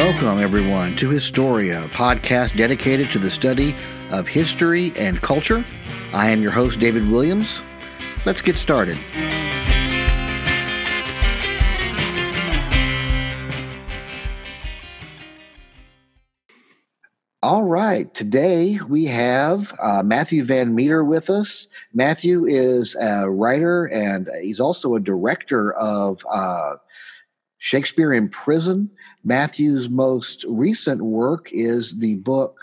Welcome, everyone, to Historia, a podcast dedicated to the study of history and culture. I am your host, David Williams. Let's get started. All right. Today we have uh, Matthew Van Meter with us. Matthew is a writer and he's also a director of uh, Shakespeare in Prison. Matthew's most recent work is the book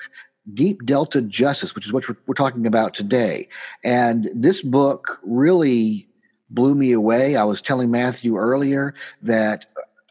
Deep Delta Justice, which is what we're, we're talking about today. And this book really blew me away. I was telling Matthew earlier that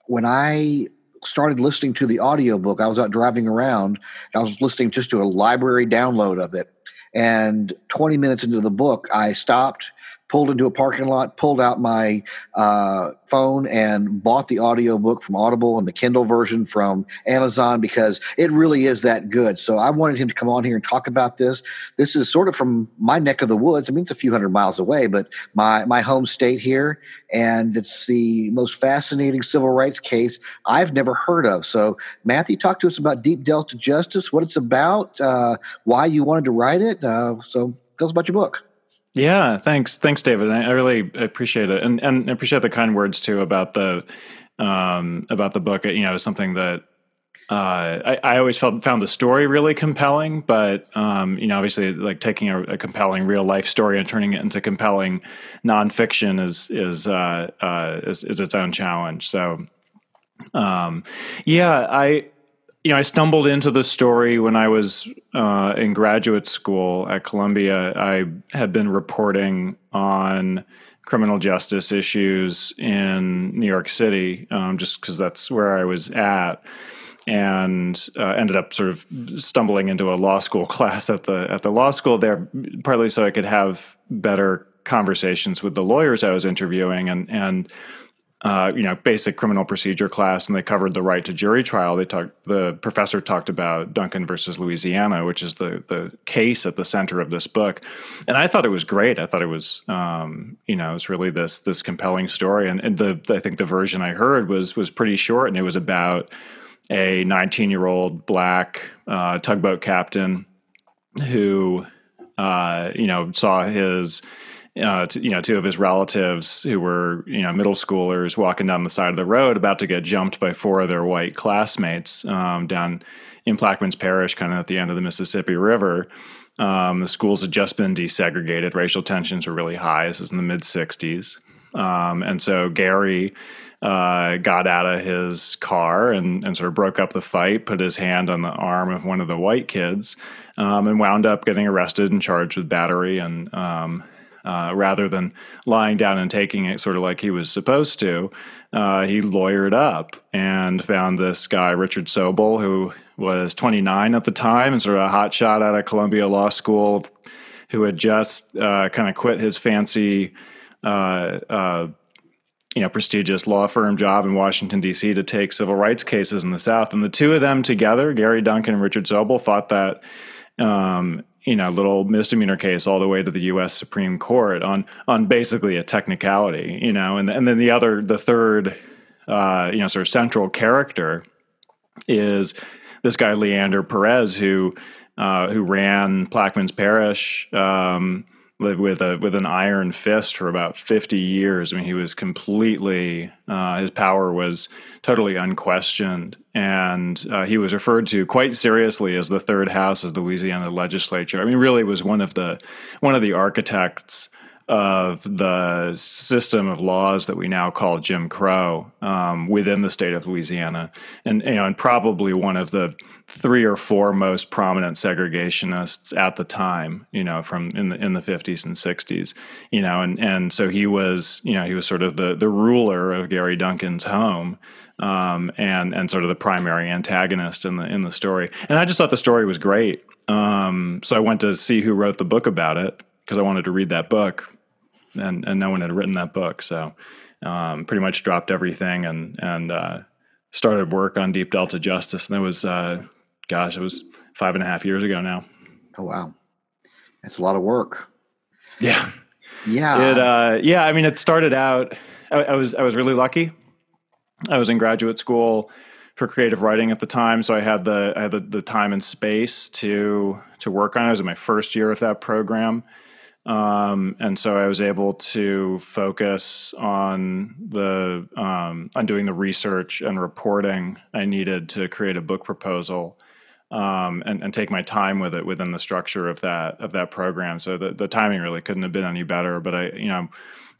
when I started listening to the audiobook. I was out driving around. I was listening just to a library download of it. And 20 minutes into the book, I stopped pulled into a parking lot, pulled out my uh, phone, and bought the audiobook from Audible and the Kindle version from Amazon because it really is that good. So I wanted him to come on here and talk about this. This is sort of from my neck of the woods. I mean, it's a few hundred miles away, but my my home state here, and it's the most fascinating civil rights case I've never heard of. So Matthew, talk to us about Deep Delta Justice, what it's about, uh, why you wanted to write it. Uh, so tell us about your book. Yeah, thanks, thanks, David. I, really appreciate it, and and appreciate the kind words too about the um, about the book. You know, something that uh, I, I, always felt found the story really compelling, but um, you know, obviously, like taking a, a, compelling real life story and turning it into compelling nonfiction is is uh, uh, is, is, its own challenge. So, um, yeah, I you know, I stumbled into the story when I was uh, in graduate school at Columbia. I had been reporting on criminal justice issues in New York City, um, just because that's where I was at, and uh, ended up sort of stumbling into a law school class at the at the law school there, partly so I could have better conversations with the lawyers I was interviewing, and and uh, you know, basic criminal procedure class, and they covered the right to jury trial. They talked. The professor talked about Duncan versus Louisiana, which is the the case at the center of this book, and I thought it was great. I thought it was, um, you know, it was really this this compelling story. And, and the I think the version I heard was was pretty short, and it was about a 19 year old black uh, tugboat captain who, uh, you know, saw his uh, you know, two of his relatives who were, you know, middle schoolers walking down the side of the road, about to get jumped by four of their white classmates um, down in Plaquemines Parish, kind of at the end of the Mississippi River. Um, the schools had just been desegregated. Racial tensions were really high. This is in the mid 60s. Um, and so Gary uh, got out of his car and, and sort of broke up the fight, put his hand on the arm of one of the white kids, um, and wound up getting arrested and charged with battery and um, uh, rather than lying down and taking it sort of like he was supposed to. Uh, he lawyered up and found this guy, Richard Sobol, who was 29 at the time and sort of a hot shot out of Columbia Law School, who had just uh, kind of quit his fancy, uh, uh, you know, prestigious law firm job in Washington D.C. to take civil rights cases in the South. And the two of them together, Gary Duncan and Richard Sobol, thought that um, you know little misdemeanor case all the way to the U.S. Supreme Court on on basically a technicality, you know, and and then the other the third uh, you know sort of central character is this guy Leander Perez who uh, who ran Plaquemines Parish. Um, lived with a with an iron fist for about 50 years. I mean, he was completely uh, his power was totally unquestioned, and uh, he was referred to quite seriously as the third house of the Louisiana legislature. I mean, really was one of the one of the architects of the system of laws that we now call Jim Crow um, within the state of Louisiana, and you know, and probably one of the three or four most prominent segregationists at the time. You know, from in the in the fifties and sixties. You know, and and so he was you know he was sort of the the ruler of Gary Duncan's home. Um, and and sort of the primary antagonist in the in the story, and I just thought the story was great. Um, so I went to see who wrote the book about it because I wanted to read that book and and no one had written that book. So um, pretty much dropped everything and and uh, started work on Deep Delta Justice. And that was, uh, gosh, it was five and a half years ago now. Oh wow, that's a lot of work. Yeah, yeah, it, uh, yeah. I mean, it started out. I, I was I was really lucky. I was in graduate school for creative writing at the time, so I had the I had the, the time and space to to work on it. It was in my first year of that program. Um, and so I was able to focus on the um, on doing the research and reporting I needed to create a book proposal, um, and, and, take my time with it within the structure of that of that program. So the, the timing really couldn't have been any better. But I, you know,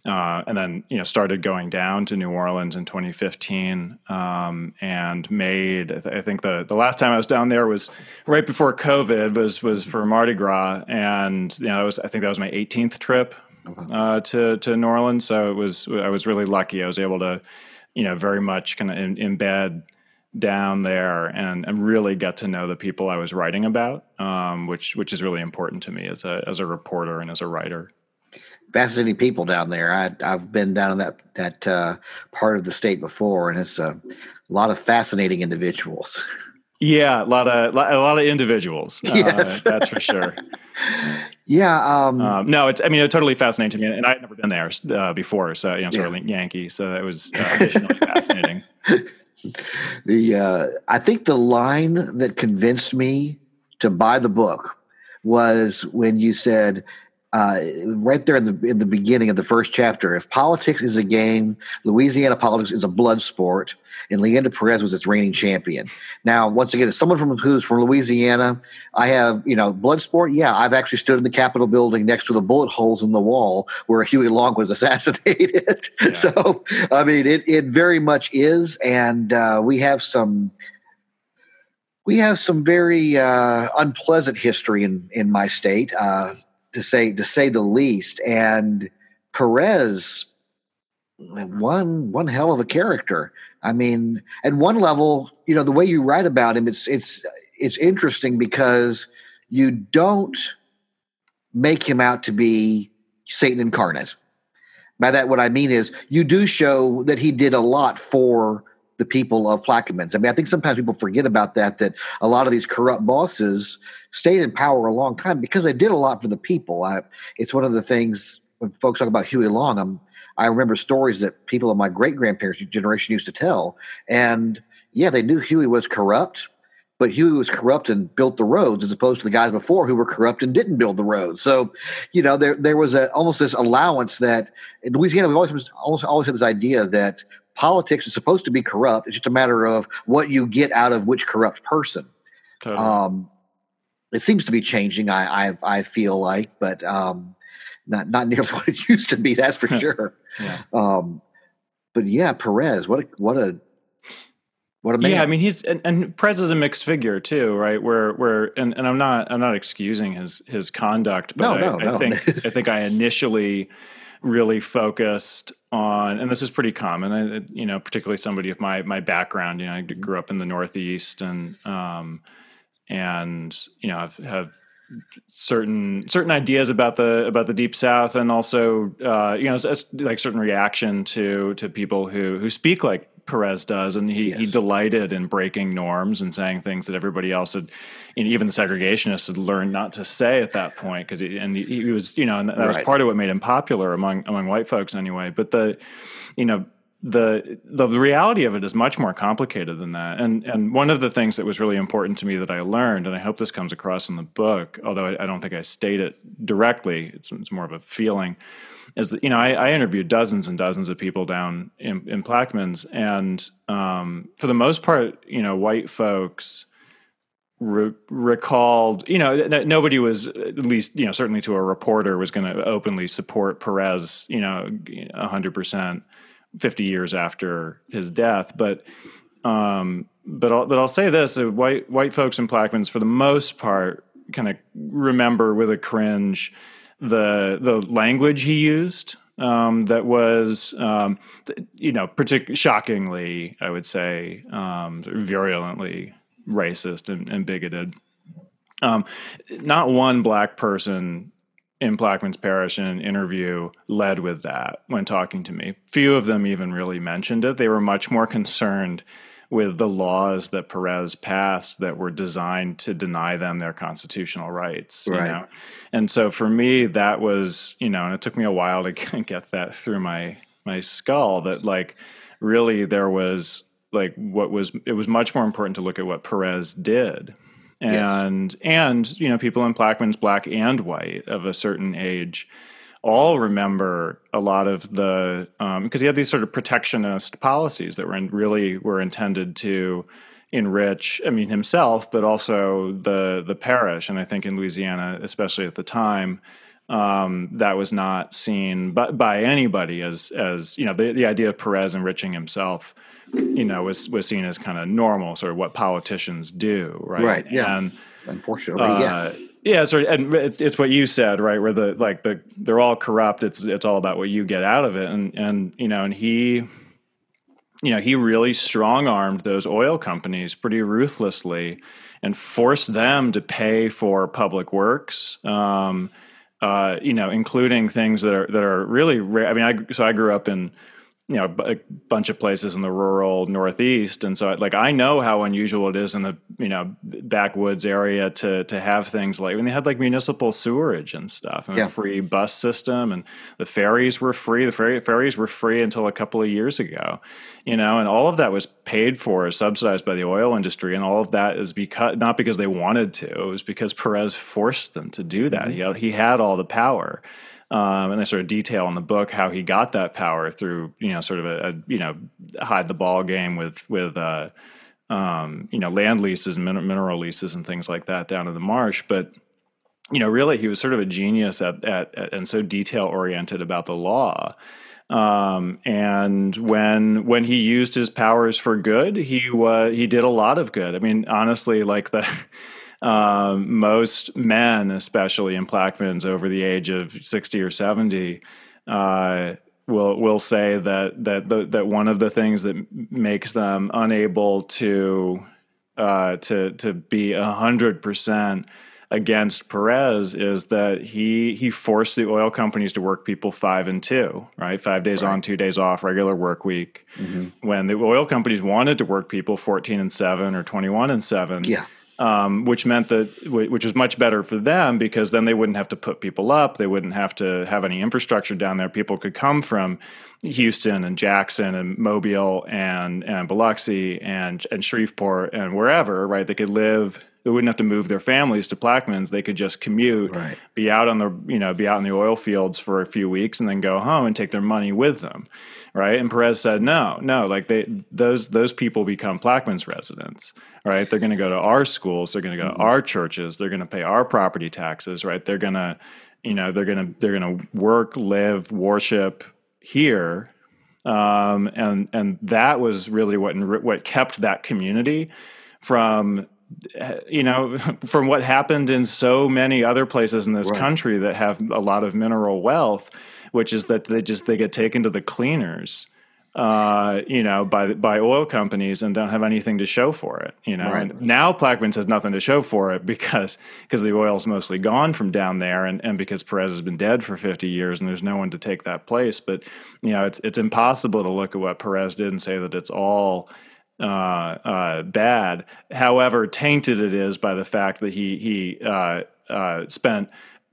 uh, and then you know started going down to New Orleans in 2015 um, and made I think the the last time I was down there was right before COVID was was for Mardi Gras. And you know was, I think that was my 18th trip uh, to to New Orleans. So it was I was really lucky. I was able to you know very much kind of embed down there and, and really get to know the people I was writing about um, which which is really important to me as a as a reporter and as a writer fascinating people down there. I, have been down in that that uh, part of the state before, and it's a lot of fascinating individuals. Yeah, a lot of a lot of individuals. Uh, yes, uh, that's for sure. Yeah. Um, um, no, it's. I mean, it's totally fascinating to me, and I had never been there uh, before. So you know, sort yeah. of Yankee. So that was uh, additionally fascinating. The uh, I think the line that convinced me to buy the book was when you said uh, right there in the in the beginning of the first chapter. If politics is a game, Louisiana politics is a blood sport, and Leander Perez was its reigning champion. Now, once again, as someone from who's from Louisiana, I have you know blood sport. Yeah, I've actually stood in the Capitol building next to the bullet holes in the wall where Huey Long was assassinated. Yeah. so, I mean, it it very much is, and uh, we have some we have some very uh, unpleasant history in in my state. Uh, to say to say the least. And Perez, mm-hmm. one one hell of a character. I mean, at one level, you know, the way you write about him, it's it's it's interesting because you don't make him out to be Satan incarnate. By that, what I mean is you do show that he did a lot for the people of Plaquemines. I mean, I think sometimes people forget about that, that a lot of these corrupt bosses stayed in power a long time because they did a lot for the people. I, it's one of the things when folks talk about Huey Long, I'm, I remember stories that people of my great grandparents' generation used to tell. And yeah, they knew Huey was corrupt, but Huey was corrupt and built the roads as opposed to the guys before who were corrupt and didn't build the roads. So, you know, there there was a almost this allowance that in Louisiana we've always always always had this idea that politics is supposed to be corrupt. It's just a matter of what you get out of which corrupt person. Totally. Um, it seems to be changing. I I, I feel like, but um, not not nearly what it used to be. That's for sure. yeah. Um, but yeah, Perez, what a what a what a man. Yeah, I mean he's and, and Perez is a mixed figure too, right? Where where and, and I'm not I'm not excusing his his conduct, but no, I, no, I think I think I initially really focused on, and this is pretty common. I, you know, particularly somebody of my my background. You know, I grew up in the Northeast, and um, and you know, have have certain certain ideas about the about the deep south and also uh, you know it's like certain reaction to to people who who speak like Perez does, and he, yes. he delighted in breaking norms and saying things that everybody else had, even the segregationists had learned not to say at that point. Because and he, he, was, you know, and that right. was part of what made him popular among among white folks anyway. But the, you know, the the reality of it is much more complicated than that. And and one of the things that was really important to me that I learned, and I hope this comes across in the book, although I, I don't think I state it directly, it's, it's more of a feeling is you know I, I, interviewed dozens and dozens of people down in, in Plaquemines, and um, for the most part, you know, white folks re- recalled. You know, n- nobody was at least you know certainly to a reporter was going to openly support Perez. You know, hundred percent, fifty years after his death, but. Um, but I'll, but I'll say this: white white folks in Plaquemines, for the most part, kind of remember with a cringe the the language he used um, that was, um, you know, partic- shockingly, I would say, um, virulently racist and, and bigoted. Um, not one black person in Plaquemines Parish in an interview led with that when talking to me. Few of them even really mentioned it. They were much more concerned with the laws that Perez passed that were designed to deny them their constitutional rights. Right. You know? And so for me, that was, you know, and it took me a while to get that through my my skull that like really there was like what was it was much more important to look at what Perez did. And yes. and you know people in Plaquemines black and white of a certain age all remember a lot of the because um, he had these sort of protectionist policies that were in, really were intended to enrich I mean himself but also the the parish. And I think in Louisiana especially at the time um, that was not seen by, by anybody as as you know the, the idea of Perez enriching himself you know was was seen as kind of normal sort of what politicians do right? Right yeah. And unfortunately uh, yeah yeah so and it's, it's what you said right where the like the they're all corrupt it's it's all about what you get out of it and and you know and he you know he really strong armed those oil companies pretty ruthlessly and forced them to pay for public works um, uh, you know, including things that are that are really rare. I mean, I so I grew up in you know a bunch of places in the rural northeast. And so like i know how unusual it is in the you know backwoods area to to have things like when they had like municipal sewerage and stuff and yeah. a free bus system. And the ferries were free the ferry, ferries were free until a couple of years ago you know and all of that was paid for subsidized by the oil industry. And all of that is because not because they wanted to it was because perez forced them to do that. Mm-hmm. he, he had all the power um, and I sort of detail in the book how he got that power through, you know, sort of a, a you know, hide the ball game with with uh, um, you know land leases and mineral leases and things like that down in the marsh. But you know, really, he was sort of a genius at, at, at and so detail oriented about the law. Um, and when when he used his powers for good, he was he did a lot of good. I mean, honestly, like the um, most men, especially in Plaquemines over the age of 60 or 70, uh, will will say that that the, that one of the things that makes them unable to uh, to to be hundred percent against Perez is that he he forced the oil companies to work people five and two, right? Five days right. on, two days off, regular work week. Mm-hmm. When the oil companies wanted to work people fourteen and seven or twenty one and seven, yeah um, which meant that which was much better for them because then they wouldn't have to put people up. They wouldn't have to have any infrastructure down there. People could come from Houston and Jackson and Mobile and and Biloxi and and Shreveport and wherever right? They could live they wouldn't have to move their families to Plaquemines they could just commute right. be out on the you know be out in the oil fields for a few weeks and then go home and take their money with them right? And Perez said, no, no, like they those those people become Plaquemines residents, right? They're going to go to our schools, they're going to go mm-hmm. to our churches, they're going to pay our property taxes, right? They're going to, you know, they're going to they're going to work, live, worship here, um, and and that was really what what kept that community from you know from what happened in so many other places in this right. country that have a lot of mineral wealth which is that they just they get taken to the cleaners uh, you know, by by oil companies and don't have anything to show for it. You know, right. now Plaquemines has nothing to show for it because because the oil's mostly gone from down there, and, and because Perez has been dead for fifty years, and there's no one to take that place. But you know, it's it's impossible to look at what Perez did and say that it's all. Uh, uh, bad. However, tainted it is by the fact that he he uh, uh spent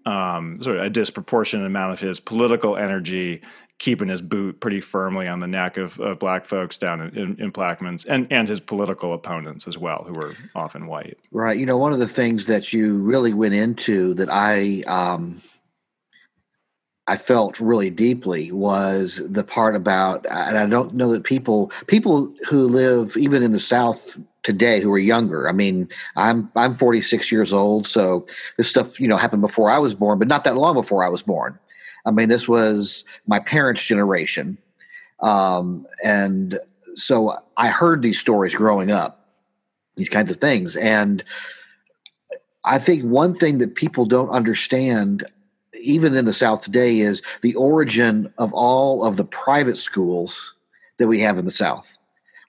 um, sort of a disproportionate amount of his political energy keeping his boot pretty firmly on the neck of, of black folks down in, in, in Plaquemines and, and his political opponents as well, who were often white. Right. You know, one of the things that you really went into that I um, I felt really deeply was the part about, and I don't know that people people who live even in the South today who are younger. I mean, I'm I'm 46 years old, so this stuff you know happened before I was born, but not that long before I was born. I mean, this was my parents' generation, um, and so I heard these stories growing up, these kinds of things, and I think one thing that people don't understand even in the South today, is the origin of all of the private schools that we have in the South.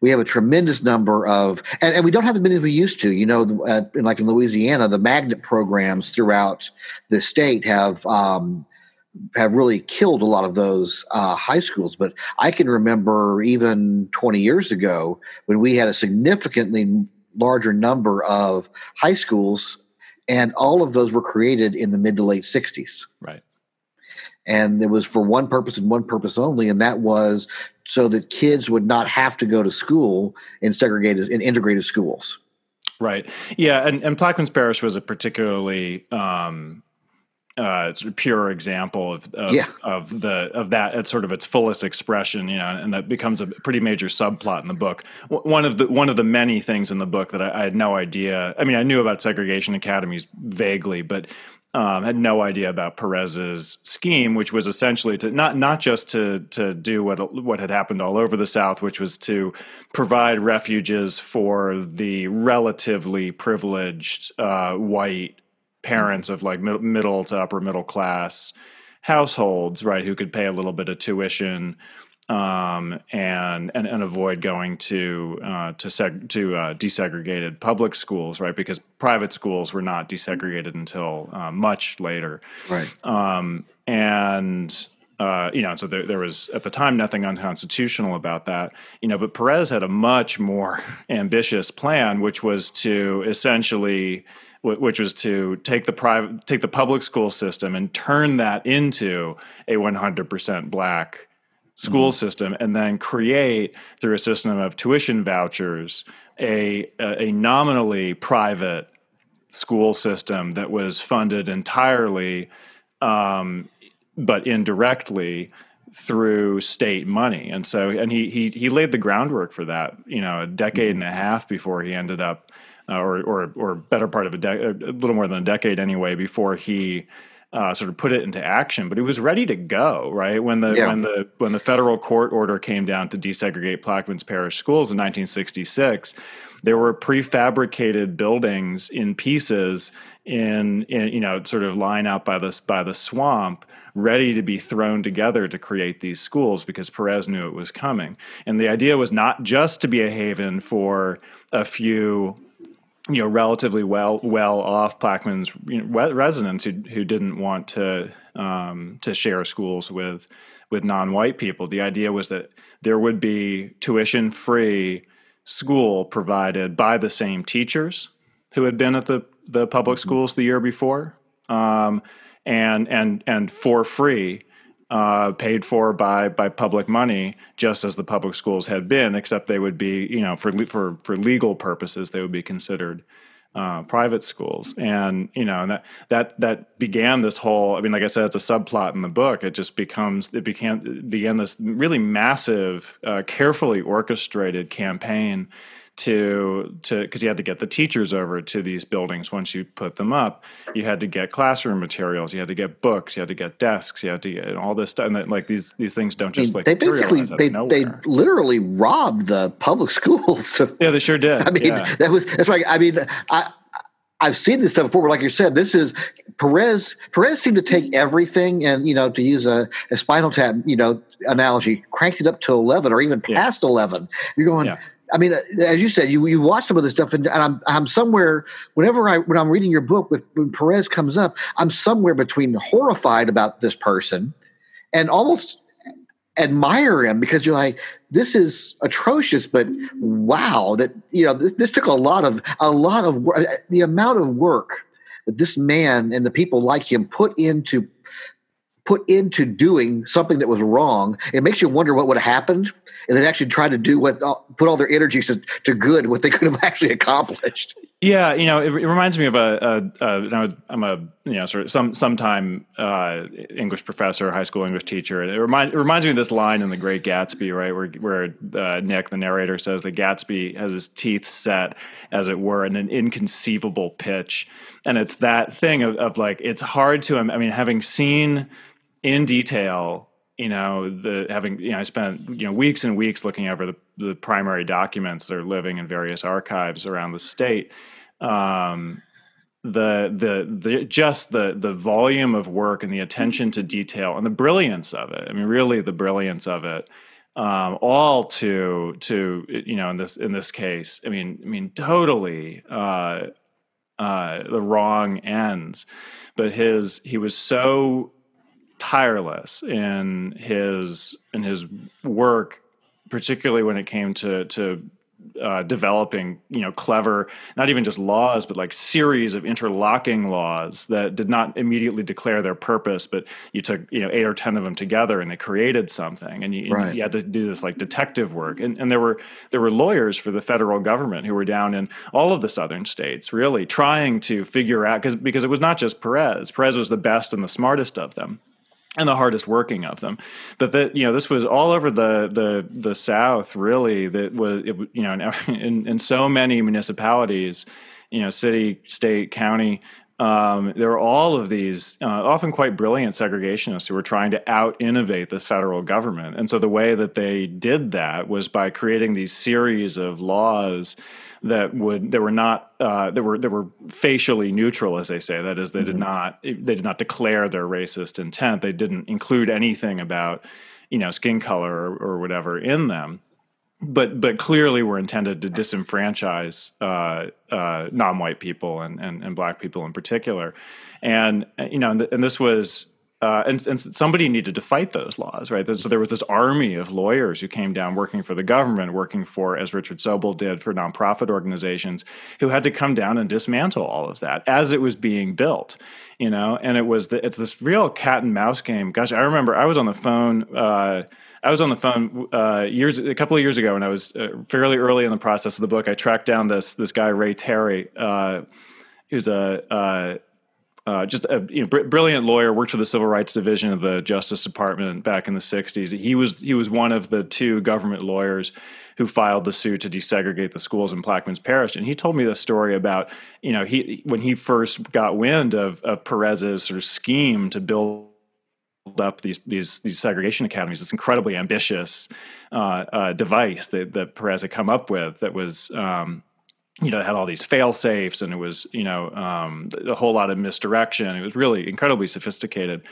We have a tremendous number of, and, and we don't have as many as we used to. You know, uh, like in Louisiana, the magnet programs throughout the state have um, have really killed a lot of those uh, high schools. But I can remember even 20 years ago when we had a significantly larger number of high schools and all of those were created in the mid to late 60s right and it was for one purpose and one purpose only, and that was so that kids would not have to go to school in segregated in integrated schools. Right. Yeah, and and Plaquemines Parish was a particularly um, uh, sort of pure example of of, Yeah. of the of that at sort of its fullest expression, you know, and that becomes a pretty major subplot in the book. W- One of the one of the many things in the book that I, I had no idea. I mean, I knew about segregation academies vaguely, but um, had no idea about Perez's scheme, which was essentially to not not just to to do what what had happened all over the South, which was to provide refuges for the relatively privileged uh, white parents of like mid- middle to upper middle class households, right, who could pay a little bit of tuition um, and, and and avoid going to uh, to seg- to uh, desegregated public schools, right? Because private schools were not desegregated until uh, much later, Right. um, and uh, you know, so there, there was at the time nothing unconstitutional about that, you know. But Perez had a much more ambitious plan, which was to essentially, which was to take the private, take the public school system and turn that into a 100% black school system, and then create through a system of tuition vouchers a a, a nominally private school system that was funded entirely, um, but indirectly through state money. And so, and he he he laid the groundwork for that. You know, a decade and a half before he ended up, uh, or or or better part of a, de- a little more than a decade anyway, before he. Uh, sort of put it into action, but he was ready to go. Right when the Yeah. when the when the federal court order came down to desegregate Plaquemines Parish schools in 1966, there were prefabricated buildings in pieces in, in you know sort of line out by the by the swamp ready to be thrown together to create these schools because Perez knew it was coming and the idea was not just to be a haven for a few you know relatively well well off Plaquemines you know, residents who who didn't want to um, to share schools with with non-white people. The idea was that there would be tuition free school provided by the same teachers who had been at the the public schools the year before, um, and and and for free. Uh, paid for by by public money, just as the public schools had been, except they would be, you know, for for for legal purposes, they would be considered uh, private schools, and you know, and that that that began this whole. I mean, like I said, it's a subplot in the book. It just becomes it became it began this really massive, uh, carefully orchestrated campaign to to because you had to get the teachers over to these buildings once you put them up. You had to get classroom materials. You had to get books. You had to get desks. You had to get all this stuff. And that, like these these things don't I mean, just like they basically materialize out of they they literally robbed the public schools to yeah, they sure did. I mean, yeah. that was that's right. I mean, I I've seen this stuff before. but like you said, this is Perez. Perez seemed to take mm-hmm. everything and you know to use a, a Spinal Tap you know analogy, cranked it up to eleven or even Yeah. past eleven. You're going. Yeah. I mean, as you said, you you watch some of this stuff, and, and I'm I'm somewhere. Whenever I when I'm reading your book, with when Perez comes up, I'm somewhere between horrified about this person and almost admire him because you're like, this is atrocious, but wow, that you know, this, this took a lot of a lot of. The amount of work that this man and the people like him put into put into doing something that was wrong. It makes you wonder what would have happened and then actually try to do what put all their energies to, to good what they could have actually accomplished. Yeah, you know, it, it reminds me of a, a, a. I'm a- you know sort of some sometime uh, English professor, high school English teacher. It reminds it reminds me of this line in The Great Gatsby, right, where where uh, Nick, the narrator, says that Gatsby has his teeth set, as it were, in an inconceivable pitch, and it's that thing of, of like it's hard to. I mean, having seen in detail you know the having you know i spent you know weeks and weeks looking over the, the primary documents that are living in various archives around the state. Um, the, the the just the the volume of work and the attention to detail and the brilliance of it. I mean really the brilliance of it. Um, all to to you know in this in this case i mean i mean totally uh, uh, the wrong ends. But his he was so tireless in his in his work, particularly when it came to to uh, developing, you know, clever, not even just laws, but like series of interlocking laws that did not immediately declare their purpose, but you took, you know, eight or 10 of them together and they created something. And you, right. you had to do this like detective work. And, and there were, there were lawyers for the federal government who were down in all of the southern states, really trying to figure out, because, because it was not just Perez. Perez was the best and the smartest of them and the hardest working of them. But that you know, this was all over the the the South. Really, that was it, you know in in so many municipalities, you know, city, state, county. Um, there were all of these uh, often quite brilliant segregationists who were trying to out innovate the federal government. And so the way that they did that was by creating these series of laws that would that were not uh, that were that were facially neutral, as they say. That is, they mm-hmm. did not they did not declare their racist intent. They didn't include anything about you know skin color or, or whatever in them. But but clearly were intended to disenfranchise uh, uh, non-white people and, and and black people in particular, and you know and, th- and this was uh, and, and, somebody needed to fight those laws, right? So there was this army of lawyers who came down working for the government, working for, as Richard Sobol did, for nonprofit organizations, who had to come down and dismantle all of that as it was being built, you know. And it was the, it's this real cat and mouse game. Gosh, I remember I was on the phone. Uh, I was on the phone uh, years a couple of years ago, and I was uh, fairly early in the process of the book. I tracked down this this guy Ray Terry, uh, who's a uh, just a you know, br- brilliant lawyer, worked for the Civil Rights Division of the Justice Department back in the '60s. He was he was one of the two government lawyers who filed the suit to desegregate the schools in Plaquemines Parish, and he told me the story about you know he when he first got wind of of Perez's sort of scheme to build up these these these segregation academies, this incredibly ambitious uh, uh, device that, that Perez had come up with that was. Um, you know, it had all these fail safes and it was, you know, um, a whole lot of misdirection. It was really incredibly sophisticated,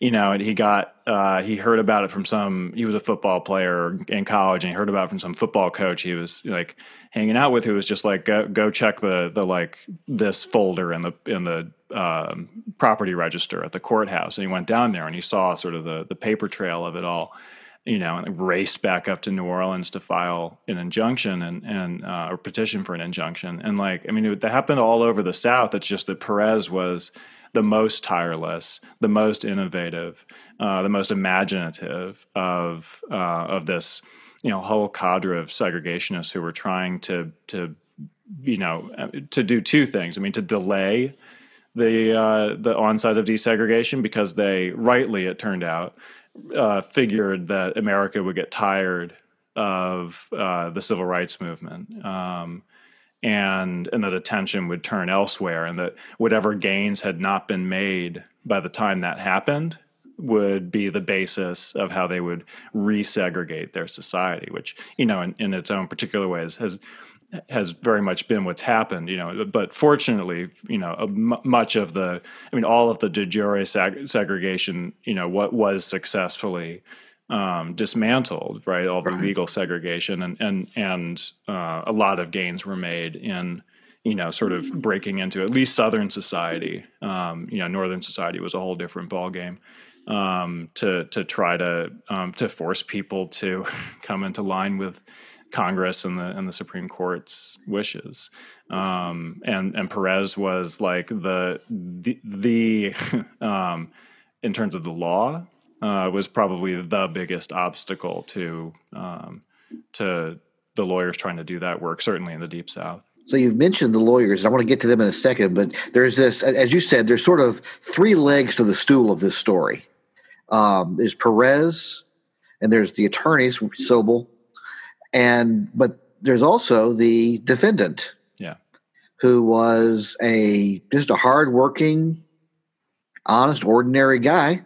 you know, and he got, uh, he heard about it from some, he was a football player in college and he heard about it from some football coach he was like hanging out with who was just like, go, go check the, the, like this folder in the, in the, um, property register at the courthouse. And he went down there and he saw sort of the, the paper trail of it all you know, and raced back up to New Orleans to file an injunction and and uh, or petition for an injunction. And like, I mean, it, that happened all over the South. It's just that Perez was the most tireless, the most innovative, uh, the most imaginative of uh, of this, you know, whole cadre of segregationists who were trying to to you know uh, to do two things. I mean, to delay the uh, the onset of desegregation because they rightly, it turned out, uh, figured that America would get tired of uh, the civil rights movement. Um, and and that attention would turn elsewhere, and that whatever gains had not been made by the time that happened would be the basis of how they would resegregate their society, which you know, in, in its own particular ways, has has very much been what's happened, you know. But fortunately, you know, much of the, I mean, all of the de jure seg- segregation, you know, what was successfully um, dismantled, right? All the right. legal segregation, and and and uh, a lot of gains were made in, you know, sort of breaking into at least Southern society. Um, you know, Northern society was a whole different ballgame. Um, to to try to um, to force people to come into line with Congress and the and the Supreme Court's wishes. Um, and and Perez was like the the, the um, in terms of the law uh, was probably the biggest obstacle to um, to the lawyers trying to do that work. Certainly in the Deep South. So you've mentioned the lawyers. I want to get to them in a second, but there's this, as you said, there's sort of three legs to the stool of this story. Um, there's Perez, and there's the attorneys, Sobol, and but there's also the defendant yeah who was a just a hardworking honest ordinary guy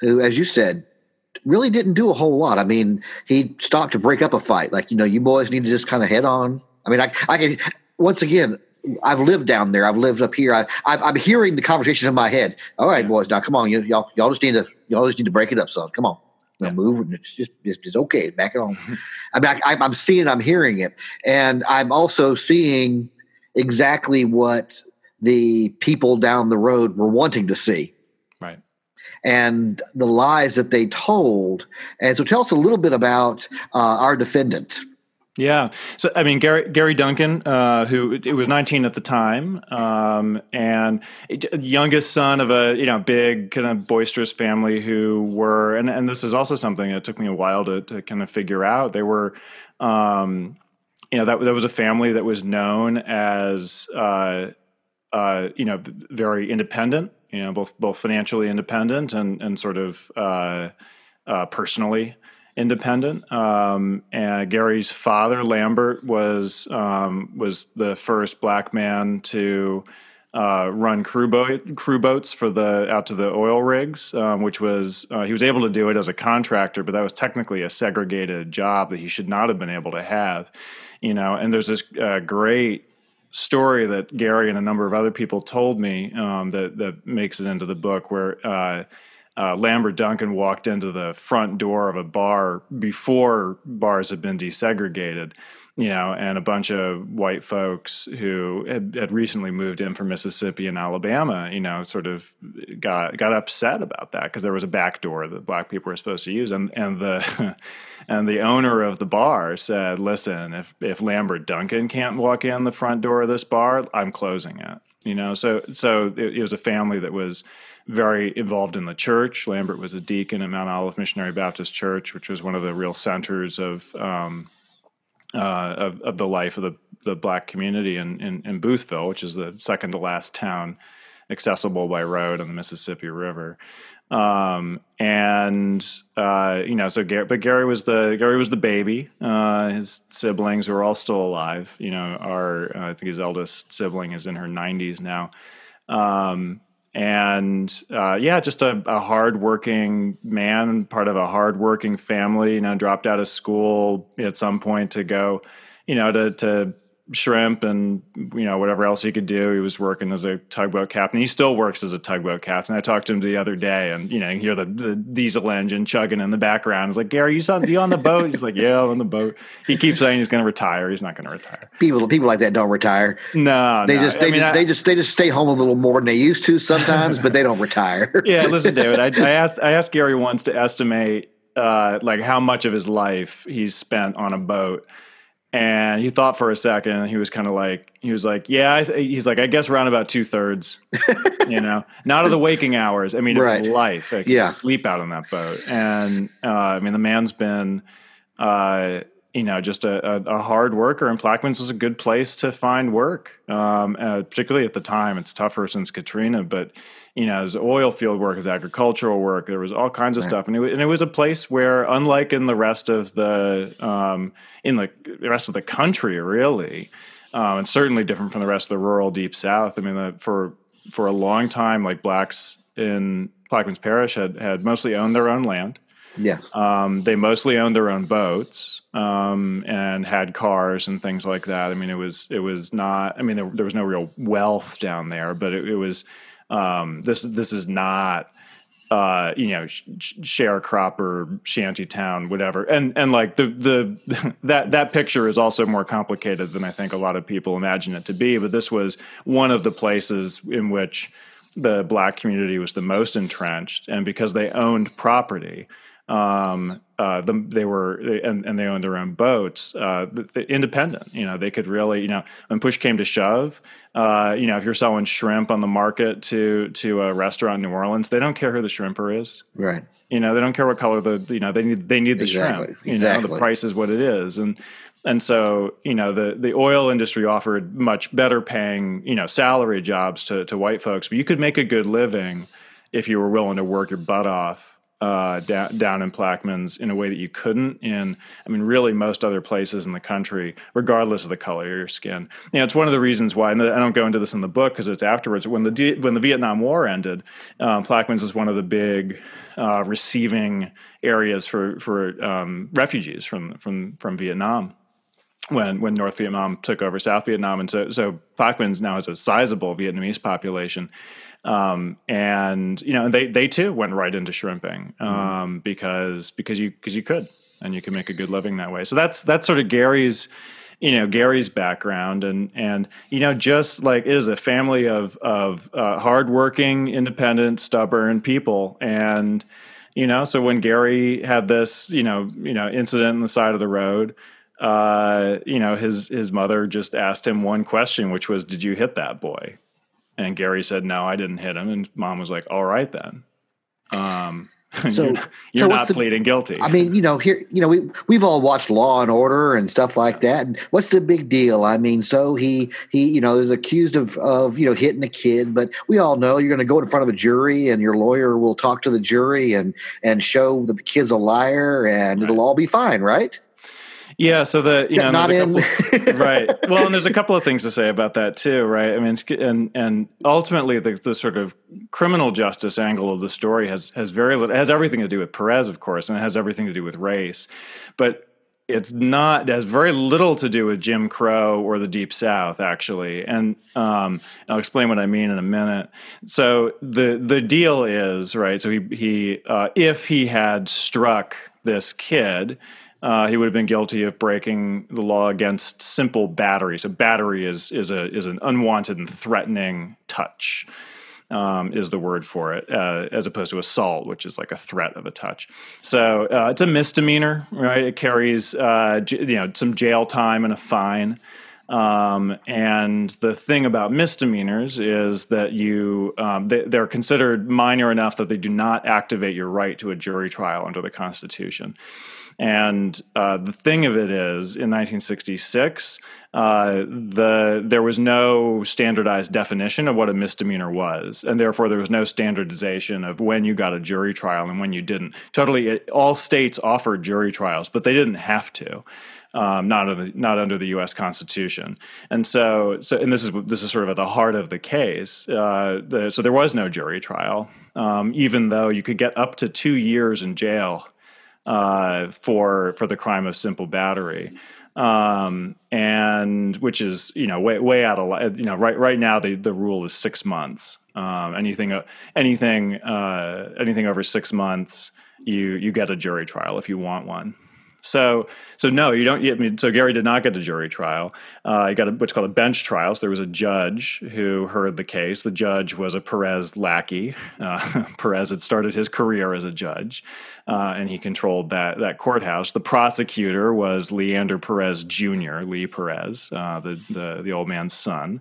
who as you said really didn't do a whole lot i mean he stopped to break up a fight like you know you boys need to just kind of head on i mean i i can once again I've lived down there. I've lived up here. I, am hearing the conversation in my head. All right, yeah. boys, now come on, you, y'all, y'all just need to, y'all just need to break it up, son. Come on you know, move and it's just it's, it's okay back at home. I mean I, i'm seeing i'm hearing it and i'm also seeing exactly what the people down the road were wanting to see. Right. And the lies that they told and so tell us a little bit about uh, our defendant Yeah. So, I mean, Gary, Gary Duncan, uh, who it was 19 at the time, um, and youngest son of a, you know, big kind of boisterous family who were, and, and this is also something that took me a while to, to kind of figure out. They were, um, you know, that, that was a family that was known as, uh, uh, you know, very independent, you know, both, both financially independent and, and sort of, uh, uh, personally independent. Um, and Gary's father, Lambert, was um, was the first black man to uh, run crew boat crew boats for the out to the oil rigs, um, which was uh, he was able to do it as a contractor, but that was technically a segregated job that he should not have been able to have. You know, and there's this uh, great story that Gary and a number of other people told me um, that that makes it into the book where uh, Lambert Duncan walked into the front door of a bar before bars had been desegregated, you know, and a bunch of white folks who had, had recently moved in from Mississippi and Alabama, you know, sort of got got upset about that because there was a back door that black people were supposed to use, and and the and the owner of the bar said, "Listen, if if Lambert Duncan can't walk in the front door of this bar, I'm closing it." You know, so so it, it was a family that was very involved in the church. Lambert was a deacon at Mount Olive Missionary Baptist Church, which was one of the real centers of um, uh, of, of, the life of the, the black community in, in, in, Boothville, which is the second to last town accessible by road on the Mississippi River. Um, and uh, you know, so Gary, but Gary was the Gary was the baby. Uh, his siblings were all still alive. You know, our uh, I think his eldest sibling is in her 90s now. Um, and uh, yeah, just a, a hardworking man, part of a hardworking family. You know, dropped out of school at some point to go, you know, to to shrimp and you know whatever else he could do. He was working as a tugboat captain. He still works as a tugboat captain. I talked to him the other day, and you know, you hear the, the diesel engine chugging in the background. Was like, Gary, you on you on the boat? He's like, Yeah, I'm on the boat. He keeps saying he's going to retire. He's not going to retire. People people like that don't retire. No, they no. just they I mean, just I, they just they just stay home a little more than they used to sometimes, but they don't retire. yeah, listen, David. I, I asked I asked Gary once to estimate uh, like how much of his life he's spent on a boat and he thought for a second and he was kind of like he was like yeah he's like i guess around about two-thirds you know not of the waking hours. I mean right. life. Like, yeah. sleep out on that boat. And uh, i mean the man's been uh, you know just a, a, a, hard worker and plaquemines was a good place to find work. Um, uh, particularly at the time. It's tougher since katrina but you know, as oil field work, as agricultural work. There was all kinds of right. stuff, and it, and it was a place where, unlike in the rest of the um, in the, the rest of the country, really, um, and certainly different from the rest of the rural deep South. I mean, the, for for a long time, like blacks in Plaquemines Parish had had mostly owned their own land. Yes. Um, they mostly owned their own boats um, and had cars and things like that. I mean, it was it was not. I mean, there, there was no real wealth down there, but it, it was um, this this is not uh, you know sh- sharecropper shanty town whatever. And and like the the that that picture is also more complicated than I think a lot of people imagine it to be but this was one of the places in which the black community was the most entrenched. And because they owned property um, uh, the, they were and, and, they owned their own boats uh, independent. You know they could really you know when push came to shove uh, you know if you're selling shrimp on the market to to a restaurant in new orleans they don't care who the shrimper is. Right. You know they don't care what color the you know they need they need the exactly. shrimp you exactly. know the price is what it is. And and so you know the the oil industry offered much better paying you know salary jobs to to white folks but you could make a good living if you were willing to work your butt off uh, down, down in Plaquemines in a way that you couldn't in, I mean, really most other places in the country, regardless of the color of your skin. You know, it's one of the reasons why, and I don't go into this in the book because it's afterwards. When the when the Vietnam War ended, um, Plaquemines was one of the big uh, receiving areas for for um, refugees from from from Vietnam when when North Vietnam took over South Vietnam, and so so Plaquemines now has a sizable Vietnamese population. Um, and you know, they they too went right into shrimping mm-hmm. um, mm-hmm. because because you because you could and you can make a good living that way. So that's that's sort of Gary's you know Gary's background and and you know just like it is a family of of uh, hardworking, independent, stubborn people and you know so when Gary had this you know you know incident on the side of the road uh, you know, his his mother just asked him one question, which was, "Did you hit that boy?" And Gary said, "No, I didn't hit him." And mom was like, "All right then." Um, so you're, you're so not the, pleading guilty. I mean, you know, here, you know, we we've all watched Law and Order and stuff like that. And what's the big deal? I mean, so he he, you know, is accused of of you know hitting a kid, but we all know you're going to go in front of a jury, and your lawyer will talk to the jury and and show that the kid's a liar, and right. it'll all be fine, right? Yeah, so the you know not in couple, right. Well, and there's a couple of things to say about that too, right? I mean, and and ultimately the the sort of criminal justice angle of the story has has very little has everything to do with Perez, of course, and it has everything to do with race, but it's not it has very little to do with Jim Crow or the Deep South actually, and um, I'll explain what I mean in a minute. So the the deal is right. So he he uh, if he had struck this kid uh, he would have been guilty of breaking the law against simple battery. So battery is is a is an unwanted and threatening touch. Um, is the word for it, uh, as opposed to assault, which is like a threat of a touch. So uh, it's a misdemeanor, right? It carries uh, j- you know some jail time and a fine. Um, and the thing about misdemeanors is that you um, they, they're considered minor enough that they do not activate your right to a jury trial under the Constitution. And uh, the thing of it is, in 1966, uh, the there was no standardized definition of what a misdemeanor was, and therefore there was no standardization of when you got a jury trial and when you didn't. Totally, it, all states offered jury trials, but they didn't have to. Um, not under the, not under the U.S. Constitution, and so so and this is this is sort of at the heart of the case. Uh, the, so there was no jury trial, um, even though you could get up to two years in jail uh, for for the crime of simple battery, um, and which is you know way way out of you know right right now the the rule is six months. Um, anything anything uh, anything over six months, you you get a jury trial if you want one. So, so no, you don't. Mean, so Gary did not get a jury trial. Uh, he got a, what's called a bench trial. So there was a judge who heard the case. The judge was a Perez lackey. Uh, Perez had started his career as a judge, uh, and he controlled that that courthouse. The prosecutor was Leander Perez Jr., Lee Perez, uh, the, the the old man's son.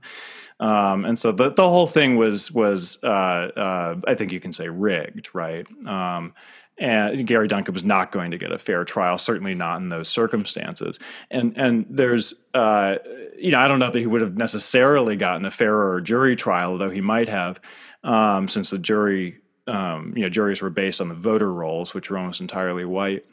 Um, and so the the whole thing was was uh, uh, I think you can say rigged, right? Um, and Gary Duncan was not going to get a fair trial, certainly not in those circumstances. And and there's uh, you know I don't know that he would have necessarily gotten a fairer jury trial, though he might have, um, since the jury um, you know juries were based on the voter rolls, which were almost entirely white.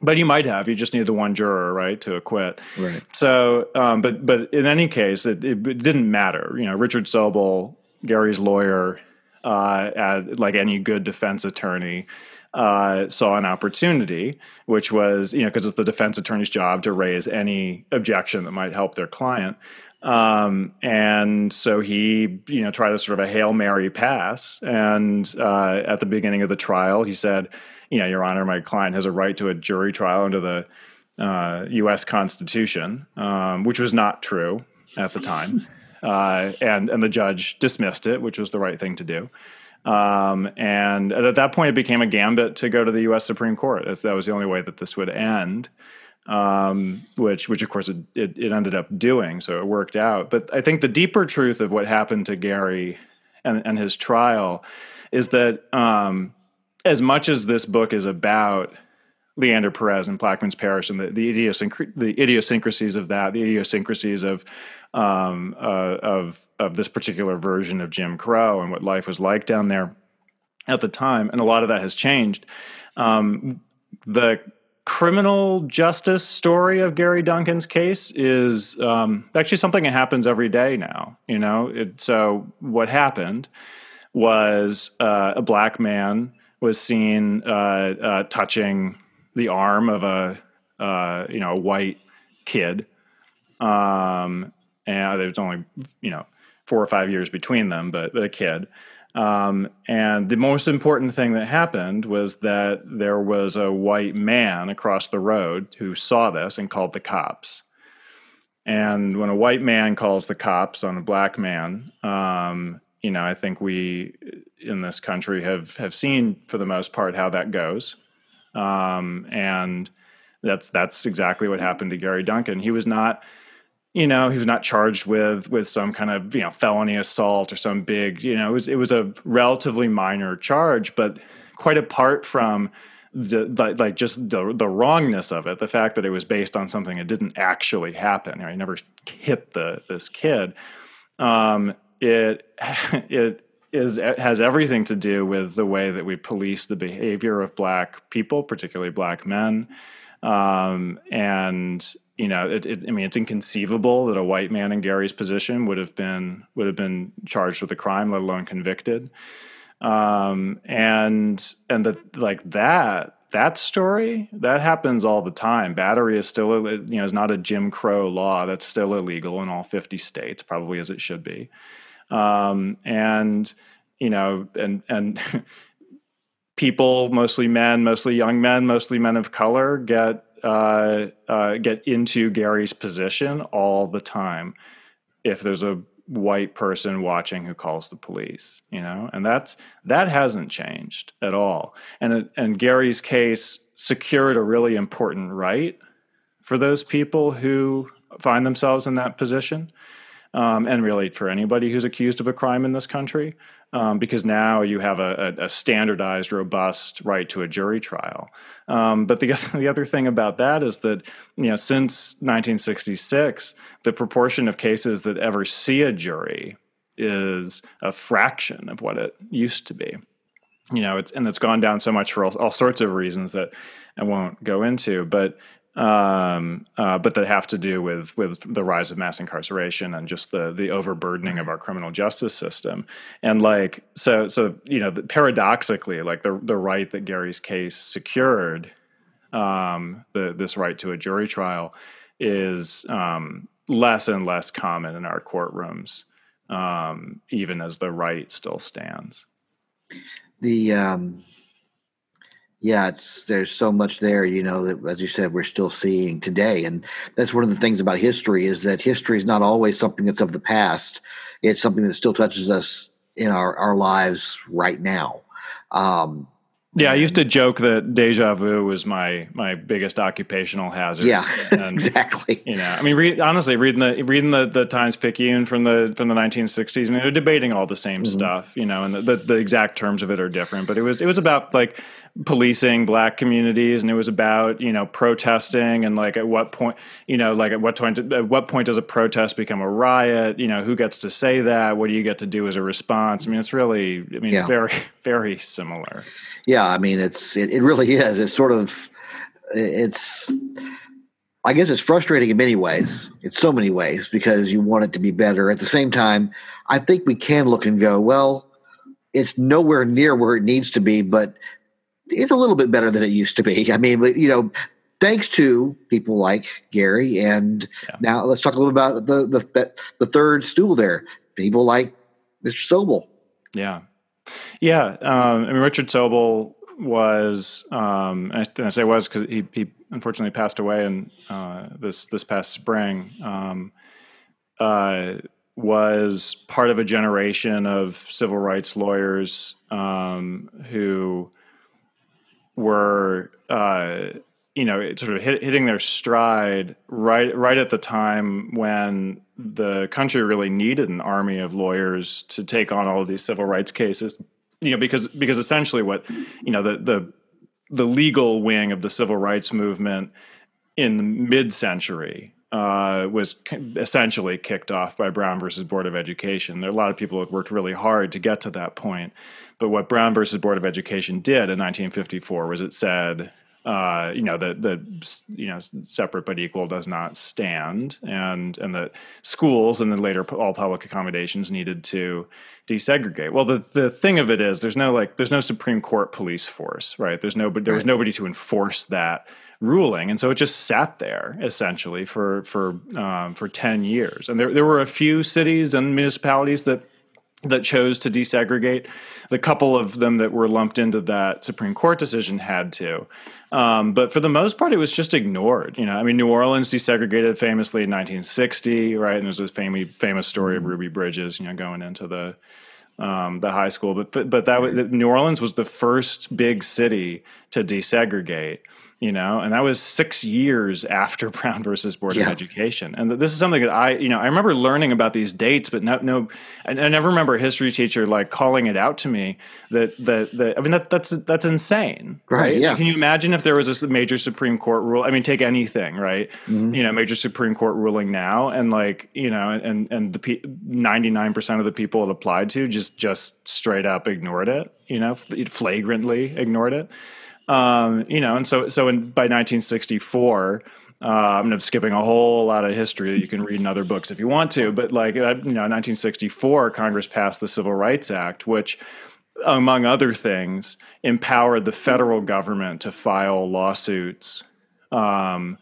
But he might have. You just needed the one juror, right, to acquit. Right. So, um, but but in any case, it, it, it, didn't matter. You know, Richard Sobol, Gary's lawyer, uh, as, like any good defense attorney, uh, saw an opportunity, which was, you know, because it's the defense attorney's job to raise any objection that might help their client. Um, and so he, you know, tried a sort of a Hail Mary pass. And uh, at the beginning of the trial, he said, you know, Your Honor, my client has a right to a jury trial under the uh, U.S. Constitution, um, which was not true at the time. Uh, and and the judge dismissed it, which was the right thing to do. Um, and at that point, it became a gambit to go to the U.S. Supreme Court. That was the only way that this would end. Um, which, which of course, it, it, it, ended up doing. So it worked out. But I think the deeper truth of what happened to Gary and, and his trial is that um, as much as this book is about Leander Perez and Plaquemines Parish and the, the, idiosync- the idiosyncrasies of that, the idiosyncrasies of um, uh, of of this particular version of Jim Crow and what life was like down there at the time, and a lot of that has changed. Um, the criminal justice story of Gary Duncan's case is um, actually something that happens every day now. You know, it, so what happened was uh, a black man was seen uh, uh touching the arm of a uh, you know a white kid, um, and there's only you know four or five years between them, but, a kid. Um, and the most important thing that happened was that there was a white man across the road who saw this and called the cops. And when a white man calls the cops on a black man, um, you know, I think we in this country have have seen for the most part how that goes. Um, and That's that's exactly what happened to Gary Duncan. He was not you know, he was not charged with with some kind of you know felony assault or some big you know it was it was a relatively minor charge, but quite apart from the, like just the the wrongness of it, the fact that it was based on something that didn't actually happen. You know, he never hit the this kid. Um, it it is has everything to do with the way that we police the behavior of black people, particularly black men, um, and you know, it, it, I mean, it's inconceivable that a white man in Gary's position would have been would have been charged with a crime, let alone convicted. Um, and and that like that that story that happens all the time. Battery is still you know is not a Jim Crow law. That's still illegal in all fifty states, probably as it should be. Um, and you know, and and people, mostly men, mostly young men, mostly men of color, get uh, uh, get into Gary's position all the time if there's a white person watching who calls the police, you know, and that's that hasn't changed at all. And and Gary's case secured a really important right for those people who find themselves in that position, um, and really for anybody who's accused of a crime in this country um, because now you have a, a, standardized, robust right to a jury trial. Um, but the, the other thing about that is that you know since 1966, the proportion of cases that ever see a jury is a fraction of what it used to be. You know, it's and it's gone down so much for all, all sorts of reasons that I won't go into. But um, uh, but that have to do with with the rise of mass incarceration and just the the overburdening of our criminal justice system. And like so so you know paradoxically, like the the right that Gary's case secured, um, the this right to a jury trial, is um, less and less common in our courtrooms, um, even as the right still stands. The um, yeah, it's there's so much there, you know, that as you said, we're still seeing today. And that's one of the things about history is that history is not always something that's of the past. It's something that still touches us in our, our lives right now. Um, yeah, I used to joke that deja vu was my my biggest occupational hazard. Yeah, and, exactly. You know, I mean, read, honestly, reading the reading the, the Times Picayune from the from the 1960s. I mean, they're debating all the same mm-hmm. stuff, you know, and the, the, the exact terms of it are different. But it was it was about like policing black communities, and it was about you know protesting and like at what point you know like at what point at what point does a protest become a riot? You know, who gets to say that? What do you get to do as a response? I mean, it's really I mean yeah. very very similar yeah, I mean, it's it, it really is. It's sort of it's. I guess it's frustrating in many ways, in so many ways, because you want it to be better. At the same time, I think we can look and go, well, it's nowhere near where it needs to be, but it's a little bit better than it used to be. I mean, you know, thanks to people like Gary, and yeah. now let's talk a little about the the the, the third stool there. People like Mr. Sobol. Yeah, yeah, um, I mean Richard Sobol was, um, and I say was because he, he unfortunately passed away in uh, this this past spring. Um, uh, was part of a generation of civil rights lawyers um, who were, uh, you know, sort of hit, hitting their stride right right at the time when the country really needed an army of lawyers to take on all of these civil rights cases you know because because essentially what you know the the the legal wing of the civil rights movement in the mid-century uh, was essentially kicked off by Brown versus Board of Education. There are a lot of people who worked really hard to get to that point, but what Brown versus Board of Education did in 1954 was it said uh, you know, the the you know separate but equal does not stand, and and the schools and then later all public accommodations needed to desegregate. Well, the the thing of it is, there's no like there's no Supreme Court police force, right? There's no there was nobody to enforce that ruling, and so it just sat there essentially for for um, for ten years. And there there were a few cities and municipalities that that chose to desegregate. The couple of them that were lumped into that Supreme Court decision had to. Um, but for the most part, it was just ignored. You know, I mean, New Orleans desegregated famously in 1960, right? And there's a famous famous story of mm-hmm. Ruby Bridges, you know, going into the um, the high school. But but that was, New Orleans was the first big city to desegregate. You know, and that was six years after Brown versus Board yeah. of Education. And this is something that I, you know, I remember learning about these dates, but no, no, I, I never remember a history teacher like calling it out to me that, that, that I mean, that, that's, that's insane. Right, right. Yeah. Can you imagine if there was a major Supreme Court rule? I mean, take anything, right? Mm-hmm. You know, major Supreme Court ruling now and like, you know, and, and the 99% of the people it applied to just, just straight up ignored it, you know, flagrantly ignored it. Um, you know, and so so in by 1964. Uh, I'm skipping a whole lot of history that you can read in other books if you want to, but like uh, you know, 1964, Congress passed the Civil Rights Act, which, among other things, empowered the federal government to file lawsuits um,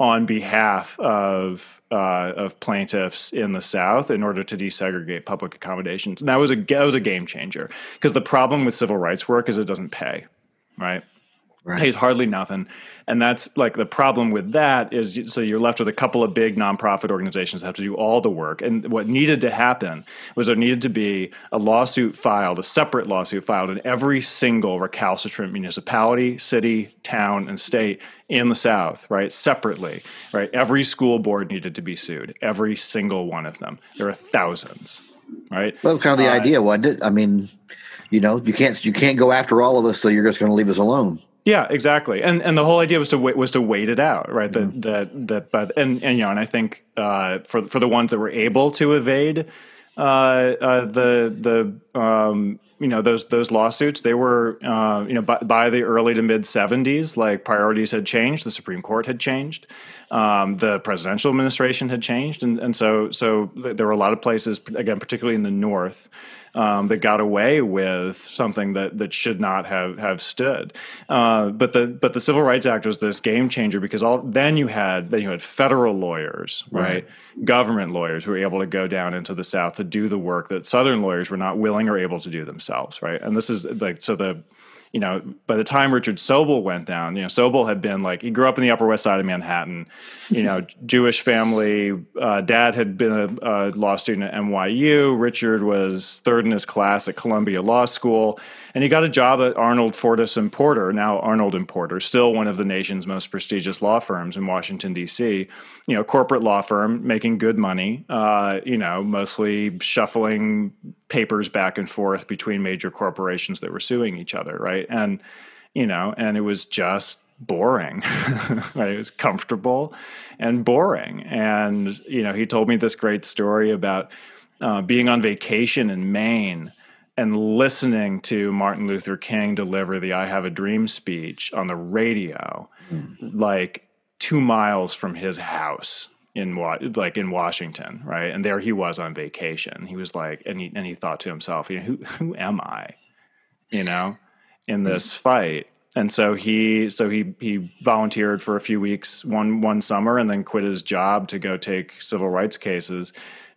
on behalf of uh, of plaintiffs in the South in order to desegregate public accommodations. And that was a that was a game changer because the problem with civil rights work is it doesn't pay, right? Right. pays hardly nothing. And that's like the problem with that is so you're left with a couple of big nonprofit organizations that have to do all the work. And what needed to happen was there needed to be a lawsuit filed, a separate lawsuit filed in every single recalcitrant municipality, city, town, and state in the South, right? Separately, right? Every school board needed to be sued, every single one of them. There are thousands, right? Well, kind of the uh, idea, wasn't it? I mean, you know, you can't you can't go after all of us, so you're just going to leave us alone. Yeah, exactly. And and the whole idea was to wait, was to wait it out, right? Mm-hmm. That that that but and and you know, and I think uh, for for the ones that were able to evade uh, uh, the the um, you know those those lawsuits, they were uh, you know by, by, the early to mid seventies, like priorities had changed, the Supreme Court had changed, um, the presidential administration had changed, and and so so there were a lot of places, again, particularly in the North um, that got away with something that that should not have have stood. Uh, but the but the Civil Rights Act was this game changer because all then you had then you had federal lawyers, right? right? Government lawyers who were able to go down into the South to do the work that Southern lawyers were not willing or able to do themselves, right? And this is like so the you know, by the time Richard Sobol went down, you know, Sobol had been like he grew up in the Upper West Side of Manhattan, you know, Jewish family. Uh, dad had been a, a, law student at NYU. Richard was third in his class at Columbia Law School, and he got a job at Arnold Fortas and Porter, now Arnold and Porter, still one of the nation's most prestigious law firms in Washington D.C. You know, corporate law firm making good money. Uh, you know, mostly shuffling papers back and forth between major corporations that were suing each other, right? And you know, and it was just boring. right? It was comfortable and boring. And you know, he told me this great story about uh, being on vacation in Maine and listening to Martin Luther King deliver the "I Have a Dream" speech on the radio, mm. like two miles from his house in like in Washington, right? And there he was on vacation. He was like, and he and he thought to himself, you know, who who am I, you know, in hmm. this fight? And so he so he he volunteered for a few weeks one one summer, and then quit his job to go take civil rights cases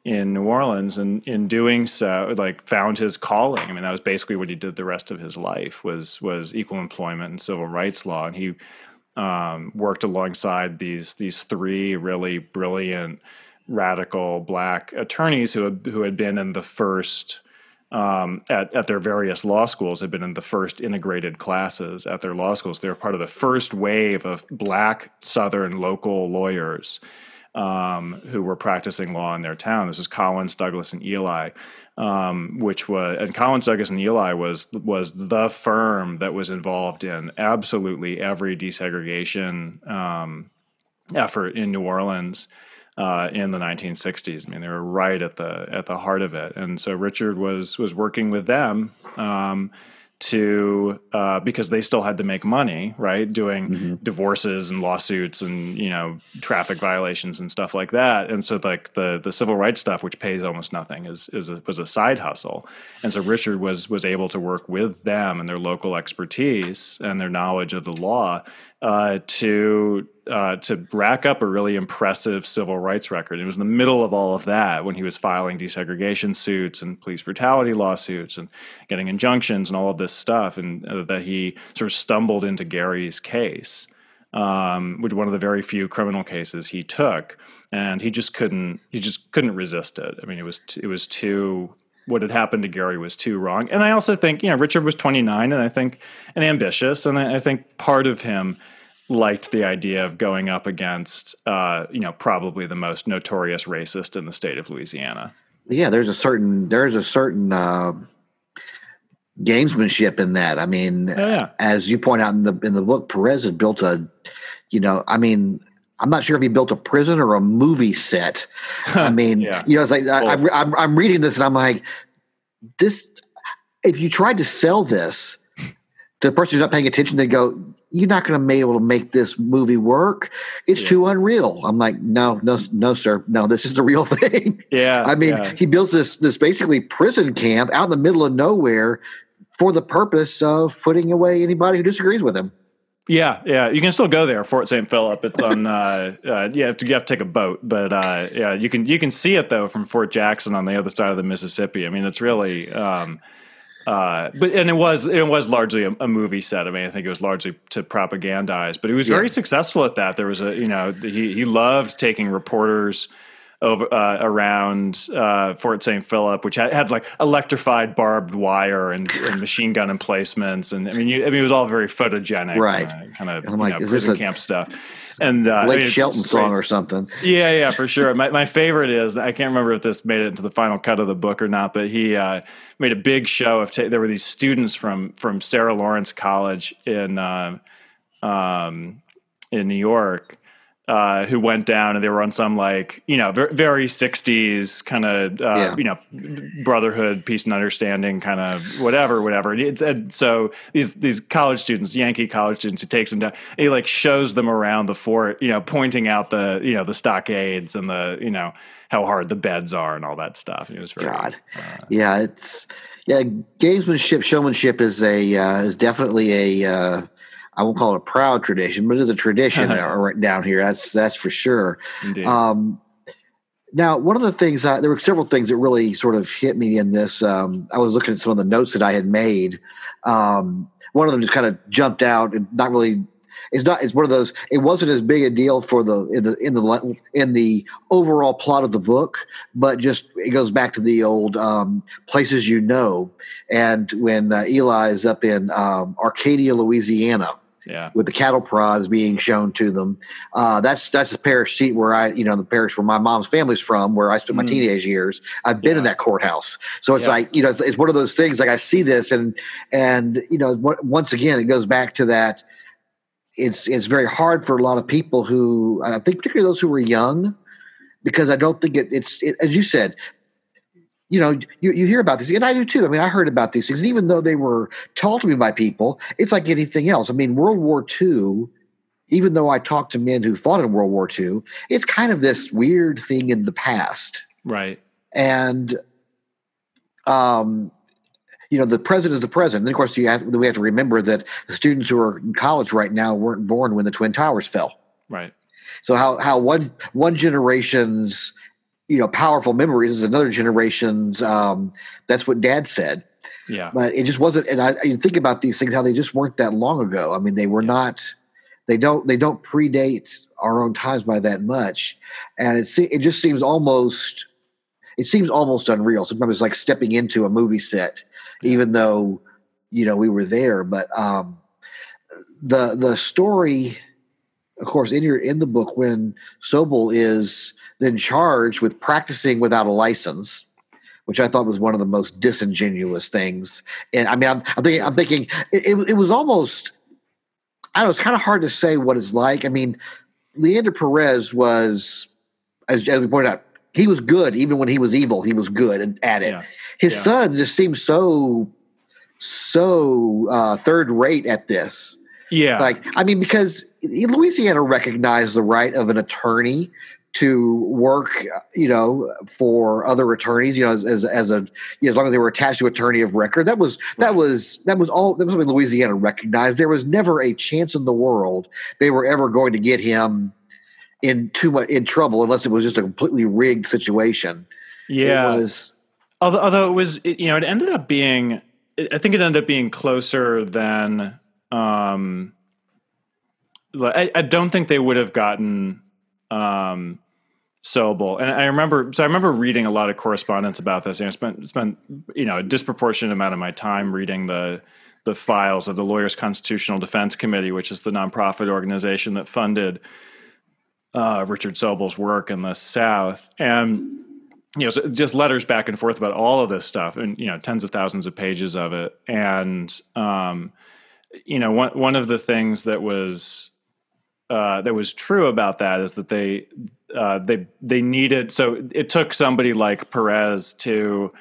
in New Orleans, and in doing so, like found his calling. I mean, that was basically what he did the rest of his life was was equal employment and civil rights law, and he um, worked alongside these these three really brilliant radical black attorneys who had, who had been in the first um, at, at their various law schools had been in the first integrated classes at their law schools. They were part of the first wave of black Southern local lawyers um, who were practicing law in their town. This is Collins, Douglas, and Elie, um, which was and Collins, Douglas, and Elie was was the firm that was involved in absolutely every desegregation um, effort in New Orleans. Uh, in the 1960s, I mean, they were right at the at the heart of it, and so Richard was was working with them um, to uh, because they still had to make money, right? Doing mm-hmm. divorces and lawsuits and you know traffic violations and stuff like that. And so like the the civil rights stuff, which pays almost nothing, is is a, was a side hustle. And so Richard was was able to work with them and their local expertise and their knowledge of the law uh, to uh, to rack up a really impressive civil rights record. It was in the middle of all of that when he was filing desegregation suits and police brutality lawsuits and getting injunctions and all of this stuff, and uh, that he sort of stumbled into Gary's case, um, which one of the very few criminal cases he took, and he just couldn't he just couldn't resist it. I mean, it was t- it was too what had happened to Gary was too wrong. And I also think, you know, Richard was 29 and I think, and ambitious. And I, I think part of him liked the idea of going up against, uh, you know, probably the most notorious racist in the state of Louisiana. Yeah, there's a certain there's a certain uh, gamesmanship in that. I mean, Oh, yeah. as you point out in the in the book, Perez had built a, you know, I mean, I'm not sure if he built a prison or a movie set. I mean, Yeah. you know, it's like I, Both. I'm I'm reading this and I'm like, this. If you tried to sell this to the person who's not paying attention, they go, "You're not going to be able to make this movie work. It's Yeah. too unreal." I'm like, "No, no, no, sir. No, this is the real thing." Yeah. I mean, yeah. he builds this this basically prison camp out in the middle of nowhere for the purpose of putting away anybody who disagrees with him. Yeah, yeah, you can still go there, Fort St. Philip. It's on. Uh, uh, you have to you have to take a boat, but uh, yeah, you can you can see it though from Fort Jackson on the other side of the Mississippi. I mean, it's really. Um, uh, but and it was it was largely a, a movie set. I mean, I think it was largely to propagandize, but he was very Yeah. successful at that. There was a you know he he loved taking reporters over uh, around uh, Fort St. Philip, which had, had like electrified barbed wire and, and machine gun emplacements, and I mean, you, I mean, it was all very photogenic, Right. Kind of, I'm you like, know, is this prison a camp stuff. And uh, I Blake mean, Shelton song or something. Yeah, yeah, for sure. My my favorite is I can't remember if this made it into the final cut of the book or not, but he uh, made a big show of ta- there were these students from from Sarah Lawrence College in uh, um, in New York. Uh, who went down and they were on some like you know very, very 60s kind of uh, Yeah. you know brotherhood peace and understanding kind of whatever whatever and, it's, and so these these college students yankee college students he takes them down he like shows them around the fort you know pointing out the you know the stockades and the you know how hard the beds are and all that stuff and it was very God, yeah, it's yeah. Gamesmanship, showmanship is a uh, is definitely a. I won't call it a proud tradition, but it is a tradition right down here. That's that's for sure. Um, now, one of the things I, there were several things that really sort of hit me in this. Um, I was looking at some of the notes that I had made. Um, one of them just kind of jumped out, and not really. It's not. It's one of those. It wasn't as big a deal for the in the in the in the overall plot of the book, but just it goes back to the old um, places you know, and when uh, Elie is up in um, Arcadia, Louisiana yeah with the cattle prods being shown to them. Uh, that's that's the parish seat where I, you know, the parish where my mom's family's from, where I spent my Mm. teenage years. I've been in that courthouse, so it's Yeah. like you know, it's, it's one of those things. Like I see this, and and you know, what- once again, it goes back to that. It's it's very hard for a lot of people who I think, particularly those who were young, because I don't think it, it's it, as you said. You know, you, you hear about this, and I do too. I mean, I heard about these things, and even though they were told to me by people, it's like anything else. I mean, World War II, even though I talked to men who fought in World War II, it's kind of this weird thing in the past. right And, um, you know, the president is the president. And of course, you have, we have to remember that the students who are in college right now weren't born when the Twin Towers fell. right So how how one one generation's you know powerful memories is another generation's. Um, that's what Dad said. Yeah. But it just wasn't and I, you think about these things how they just weren't that long ago. I mean they were Yeah. not they don't they don't predate our own times by that much. And it se- it just seems almost it seems almost unreal. Sometimes it's like stepping into a movie set even though you know we were there. But um the the story of course in your in the book when Sobol is then charged with practicing without a license which I thought was one of the most disingenuous things. And I mean, I'm, I'm thinking, I'm thinking it, it, was almost, I don't know, it's kind of hard to say what it's like. I mean, Leander Perez was, as, as we pointed out, he was good even when he was evil. He was good at- at it. Yeah. His Yeah. son just seemed so, so uh, third rate at this. yeah Like, I mean, because Louisiana recognized the right of an attorney to work, you know, for other attorneys, you know, as, as, as a, you know, as long as they were attached to attorney of record. That was, that Right. was, that was all, that was something Louisiana recognized. There was never a chance in the world they were ever going to get him in too much, in trouble unless it was just a completely rigged situation. yeah It was, although although it was it, you know it ended up being I think it ended up being closer than um like, I, I don't think they would have gotten um Sobol. And I remember so I remember reading a lot of correspondence about this. And I spent spent you know a disproportionate amount of my time reading the the files of the Lawyers Constitutional Defense Committee, which is the nonprofit organization that funded uh, Richard Sobol's work in the South, and you know, just letters back and forth about all of this stuff, and you know, tens of thousands of pages of it, and um, you know, one one of the things that was uh, that was true about that is that they uh, they they needed so it took somebody like Perez to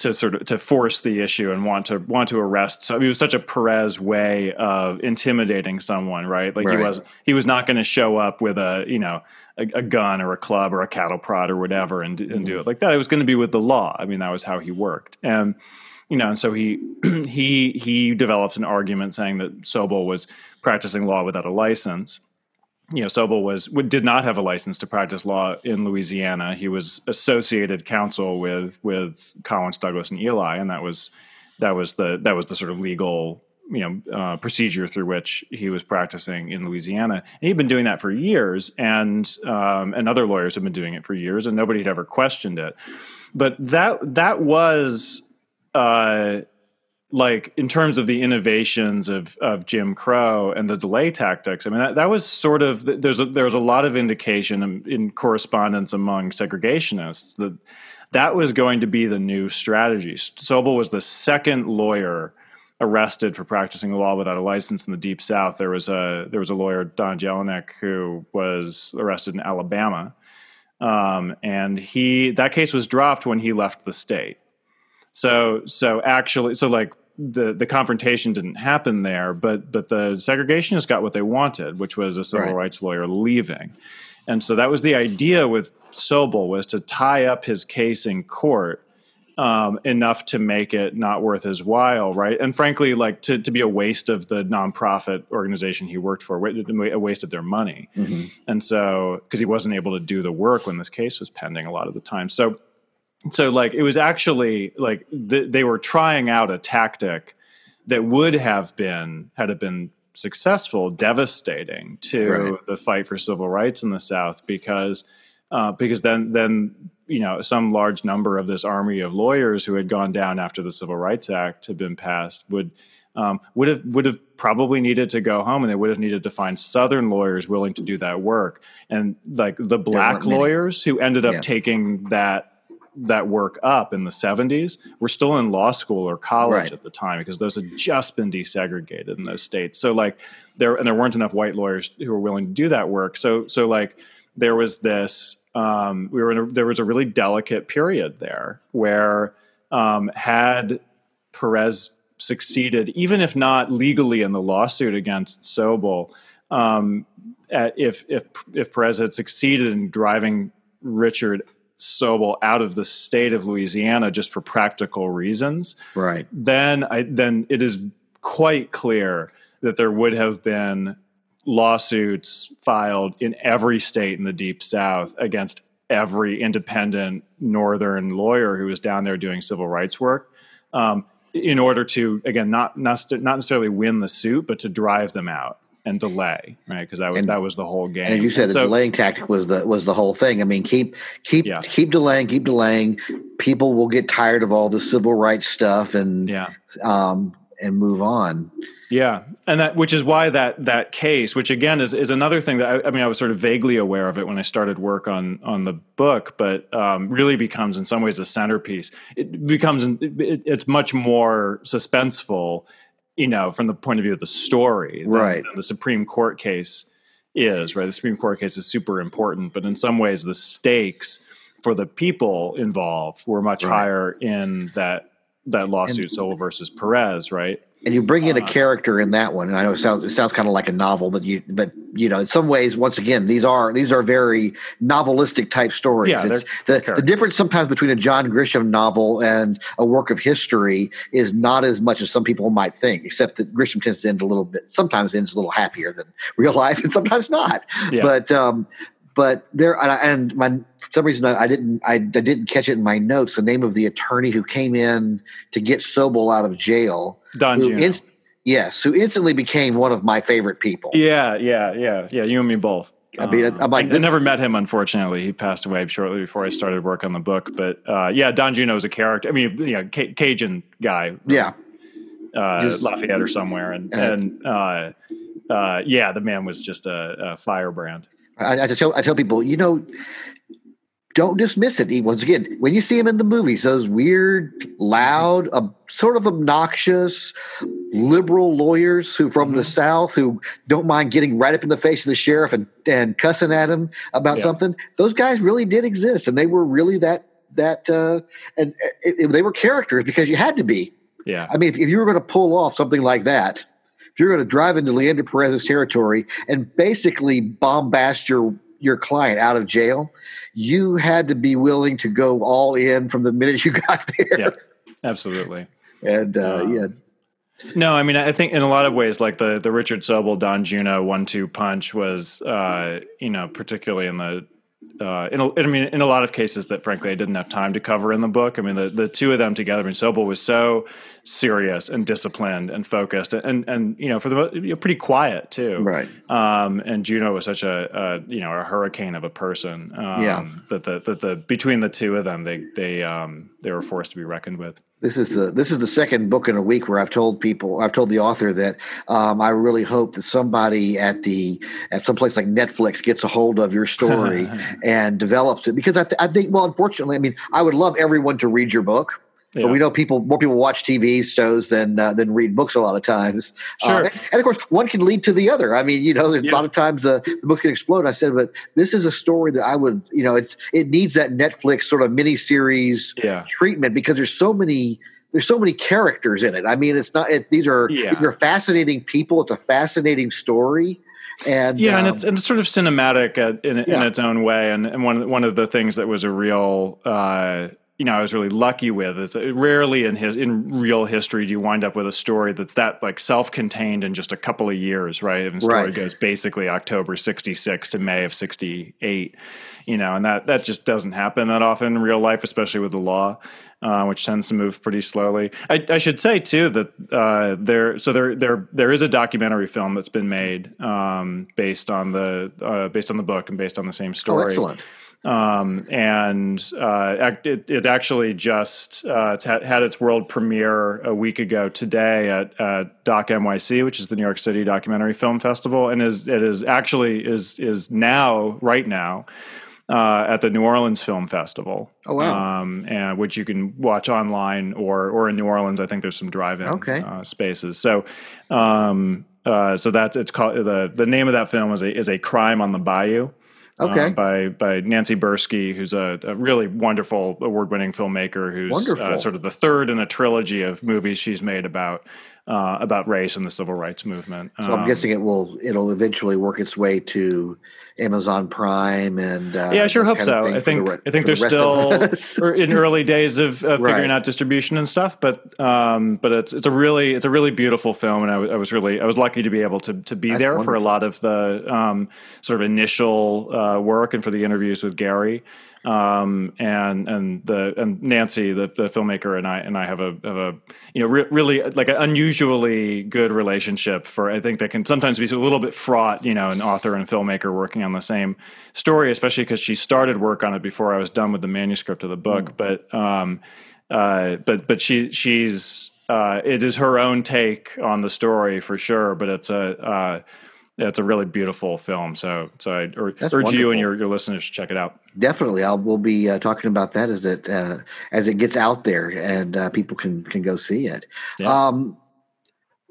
to sort of to force the issue and want to want to arrest. So it was such a Perez way of intimidating someone, right? Like right. he was he was not going to show up with a you know a, a, gun or a club or a cattle prod or whatever and, and mm-hmm. do it like that. It was going to be with the law. I mean, that was how he worked, and you know, and so he he he developed an argument saying that Sobol was practicing law without a license you know, Sobol was did not have a license to practice law in Louisiana. He was associated counsel with with Collins, Douglas, and Elie, and that was that was the that was the sort of legal you know uh, procedure through which he was practicing in Louisiana. And he'd been doing that for years, and um, and other lawyers have been doing it for years, and nobody had ever questioned it. But that that was. Uh, like in terms of the innovations of of Jim Crow and the delay tactics, I mean that, that was sort of there's a, there was a lot of indication in, in, correspondence among segregationists that that was going to be the new strategy. Sobol was the second lawyer arrested for practicing law without a license in the Deep South. There was a there was a lawyer Don Jelinek who was arrested in Alabama, um, and he that case was dropped when he left the state. So so actually so like the the confrontation didn't happen there, but but the segregationists got what they wanted, which was a civil right. rights lawyer leaving, and so that was the idea with Sobol was to tie up his case in court um, enough to make it not worth his while, right? And frankly, like to to be a waste of the nonprofit organization he worked for, a waste of their money, mm-hmm. and so because he wasn't able to do the work when this case was pending a lot of the time, so so like it was actually like th- they were trying out a tactic that would have been had it been successful devastating to right. the fight for civil rights in the south because uh, because then then you know some large number of this army of lawyers who had gone down after the civil rights act had been passed would um, would have would have probably needed to go home and they would have needed to find southern lawyers willing to do that work and like the black lawyers who ended up yeah. taking that that work up in the 70s were still in law school or college right. at the time because those had just been desegregated in those states. So like there and there weren't enough white lawyers who were willing to do that work. So so like there was this um, we were in a, there was a really delicate period there where um, had Perez succeeded, even if not legally in the lawsuit against Sobol, um, if if if Perez had succeeded in driving Richard Sobol out of the state of Louisiana just for practical reasons, right? Then I then it is quite clear that there would have been lawsuits filed in every state in the deep south against every independent northern lawyer who was down there doing civil rights work um, in order to again not, not not necessarily win the suit but to drive them out and delay, right? Because that was and, that was the whole game. And as you said, and the so, delaying tactic was the was the whole thing. I mean, keep keep yeah. keep delaying, keep delaying. People will get tired of all the civil rights stuff and yeah, um, and move on. Yeah, and that which is why that that case, which again is is another thing that I, I mean, I was sort of vaguely aware of it when I started work on on the book, but um, really becomes in some ways a centerpiece. It becomes it, it's much more suspenseful you know, from the point of view of the story, right? the Supreme Court case is right. The Supreme Court case is super important, but in some ways, the stakes for the people involved were much right. higher in that that lawsuit, Sobol versus Perez, right? And you bring in a uh, character in that one and i know it sounds it sounds kind of like a novel but you but you know in some ways once again these are these are very novelistic type stories. Yeah, it's the, the difference sometimes between a john grisham novel and a work of history is not as much as some people might think except that grisham tends to end a little bit sometimes ends a little happier than real life and sometimes not. Yeah. but um but there and my for some reason I, didn't I, I, didn't catch it in my notes the name of the attorney who came in to get Sobol out of jail Don who inst- yes who instantly became one of my favorite people yeah yeah yeah yeah you and me both I mean, I'm like, I, I never met him. Unfortunately, he passed away shortly before I started work on the book. But uh, yeah, Don Juneau is a character. I mean, you know, C- Cajun guy. Yeah, uh, just, Lafayette or somewhere, and and uh, uh, yeah, the man was just a, a firebrand. I, I, tell I tell people, you know, don't dismiss it. He, once again, when you see him in the movies, those weird, loud, uh, sort of obnoxious liberal lawyers who from mm-hmm. the South who don't mind getting right up in the face of the sheriff and, and cussing at him about yeah. something. Those guys really did exist, and they were really that that uh, and it, it, they were characters because you had to be. Yeah. I mean, if, if you were going to pull off something like that, if you're going to drive into Leander Perez's territory and basically bombast your your client out of jail, you had to be willing to go all in from the minute you got there. Yeah, absolutely. And uh, um, yeah. No, I mean, I think in a lot of ways, like the the Richard Sobol Don Juneau one two punch was, uh, you know, particularly in the uh, in a, I mean, in a lot of cases that frankly I didn't have time to cover in the book. I mean, the, the two of them together, I mean, Sobol was so serious and disciplined and focused and, and, you know, for the, you know, pretty quiet too. Right. Um, and Juneau was such a, a, you know, a hurricane of a person. Um, yeah. That the, that the, between the two of them, they, they, um, they were forced to be reckoned with. This is the this is the second book in a week where I've told people I've told the author that um, I really hope that somebody at the at some place like Netflix gets a hold of your story and develops it. Because I, th- I think well unfortunately I mean I would love everyone to read your book yeah. But we know people more people watch TV shows than uh, than read books a lot of times. Uh, sure. Uh, and, of course, one can lead to the other. I mean, you know, yeah. a lot of times uh, the book can explode. I said, but this is a story that I would, you know, it's it needs that Netflix sort of mini series yeah. treatment because there's so many there's so many characters in it. I mean, it's not it, these are yeah. these are fascinating people. It's a fascinating story. And yeah, um, and, it's, and it's sort of cinematic in, in its own way. And, and one one of the things that was a real uh, you know I was really lucky with. It's rarely in his in real history do you wind up with a story that's that like self-contained in just a couple of years, right? And the story right. goes basically October '66 to May of '68, you know, and that that just doesn't happen that often in real life, especially with the law. Uh, which tends to move pretty slowly. I, I should say too that uh, there, so there, there, there is a documentary film that's been made um, based on the uh, based on the book and based on the same story. Oh, excellent. Um, and uh, it, it, actually just uh, it's had, had, its world premiere a week ago today at, at Doc NYC, which is the New York City Documentary Film Festival, and is it is actually is is now right now. Uh, at the New Orleans Film Festival. Oh wow! Um, and which you can watch online or or in New Orleans. I think there's some drive-in okay. uh, spaces. So, um, uh, so that's it's called the the name of that film is a is a crime on the bayou. Okay. Uh, by by Nancy Buirski, who's a, a really wonderful award winning filmmaker who's uh, sort of the third in a trilogy of movies she's made about uh, about race and the civil rights movement. So I'm um, guessing it will it'll eventually work its way to Amazon Prime and uh, yeah, I sure hope so. I think I think they're the still in early days of, of right. figuring out distribution and stuff, but um, but it's it's a really it's a really beautiful film, and I, I was really I was lucky to be able to to be That's there wonderful. for a lot of the um, sort of initial uh, work and for the interviews with Gary um, and and the and Nancy, the, the filmmaker, and I and I have a have a you know re- really like an unusually good relationship. For I think that can sometimes be a little bit fraught, you know, an author and filmmaker working on the same story, especially because she started work on it before I was done with the manuscript of the book. Mm. But um, uh, but but she she's uh, it is her own take on the story for sure. But it's a uh, it's a really beautiful film. So, so I urge wonderful. you and your, your listeners to check it out. Definitely, I'll we'll be uh, talking about that as it uh, as it gets out there and uh, people can can go see it. Yeah. Um,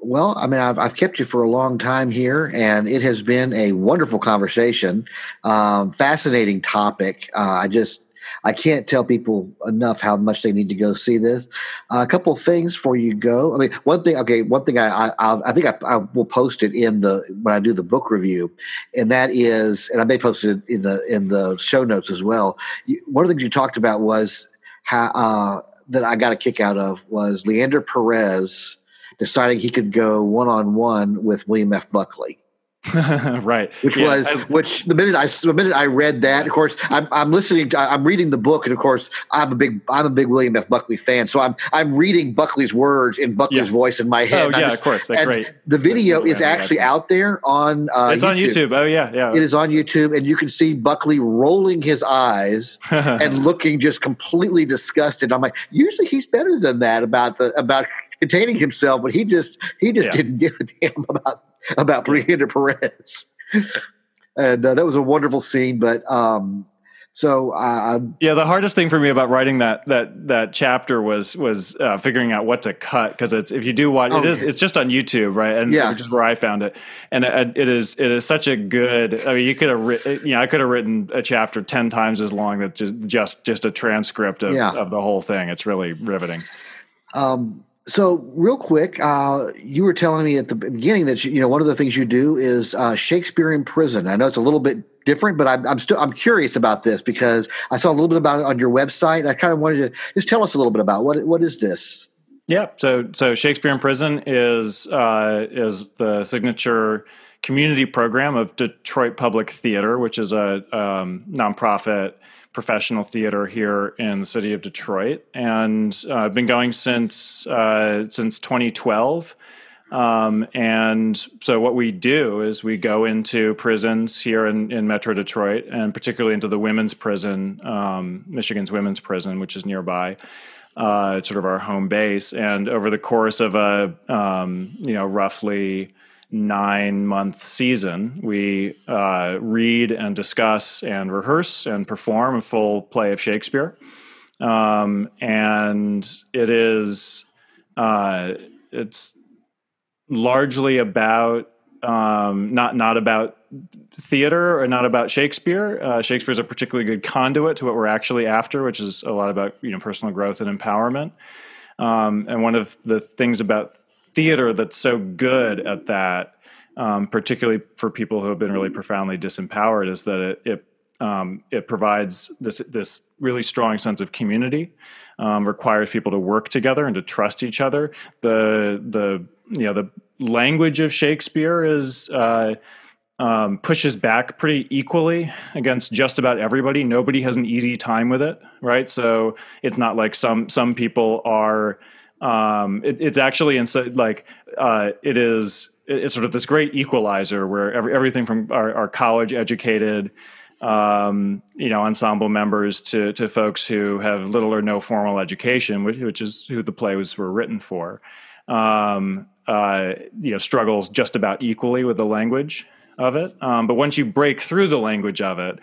well, I mean, I've, I've kept you for a long time here, and it has been a wonderful conversation, um, fascinating topic. Uh, I just I can't tell people enough how much they need to go see this. Uh, a couple things for you go. I mean, one thing. Okay, one thing. I I, I think I, I, will post it in the when I do the book review, and that is, and I may post it in the in the show notes as well. One of the things you talked about was how uh, that I got a kick out of was Leander Perez deciding he could go one on one with William F. Buckley. right. Which yeah. was which the minute I the minute I read that, of course, I'm I'm listening. To, I'm reading the book, and of course, I'm a big I'm a big William F. Buckley fan. So I'm I'm reading Buckley's words in Buckley's yeah. voice in my head. Oh yeah, just, of course, that's great. The video is actually out there on. Uh, it's YouTube. on YouTube. Oh yeah, yeah. It is on YouTube, and you can see Buckley rolling his eyes and looking just completely disgusted. I'm like, usually he's better than that about the about containing himself, but he just he just yeah. didn't give a damn about about Brianda Perez. and uh, that was a wonderful scene. But um, so uh, yeah, the hardest thing for me about writing that that that chapter was was uh, figuring out what to cut because it's if you do watch oh, it is it's just on YouTube right and yeah. which is where I found it and it, it is it is such a good I mean you could have written you know I could have written a chapter ten times as long that just just just a transcript of, yeah. of the whole thing it's really riveting. Um, so, real quick, uh, you were telling me at the beginning that you, you know one of the things you do is uh, Shakespeare in prison. I know it's a little bit different, but I'm, I'm still I'm curious about this because I saw a little bit about it on your website. I kind of wanted to just tell us a little bit about what what is this. Yeah, so so Shakespeare in prison is uh, is the signature community program of Detroit Public Theater, which is a um, nonprofit professional theater here in the city of Detroit, and uh, I've been going since uh, since 2012. Um, and so what we do is we go into prisons here in, in Metro Detroit, and particularly into the women's prison, um, Michigan's women's prison, which is nearby. Uh, sort of our home base, and over the course of a um, you know roughly nine month season, we uh, read and discuss and rehearse and perform a full play of Shakespeare. Um, and it is, uh, it's largely about, um, not, not about theater or not about Shakespeare. Uh, Shakespeare is a particularly good conduit to what we're actually after, which is a lot about, you know, personal growth and empowerment. Um, and one of the things about theater that's so good at that, um, particularly for people who have been really profoundly disempowered, is that it it, um, it provides this this really strong sense of community, um, requires people to work together and to trust each other. The the you know the language of Shakespeare is. Uh, um, pushes back pretty equally against just about everybody. Nobody has an easy time with it, right? So it's not like some some people are um, it, it's actually in like uh, it is it's sort of this great equalizer where every, everything from our, our college educated um, you know ensemble members to to folks who have little or no formal education which, which is who the plays were written for. Um, uh, you know struggles just about equally with the language of it. Um, but once you break through the language of it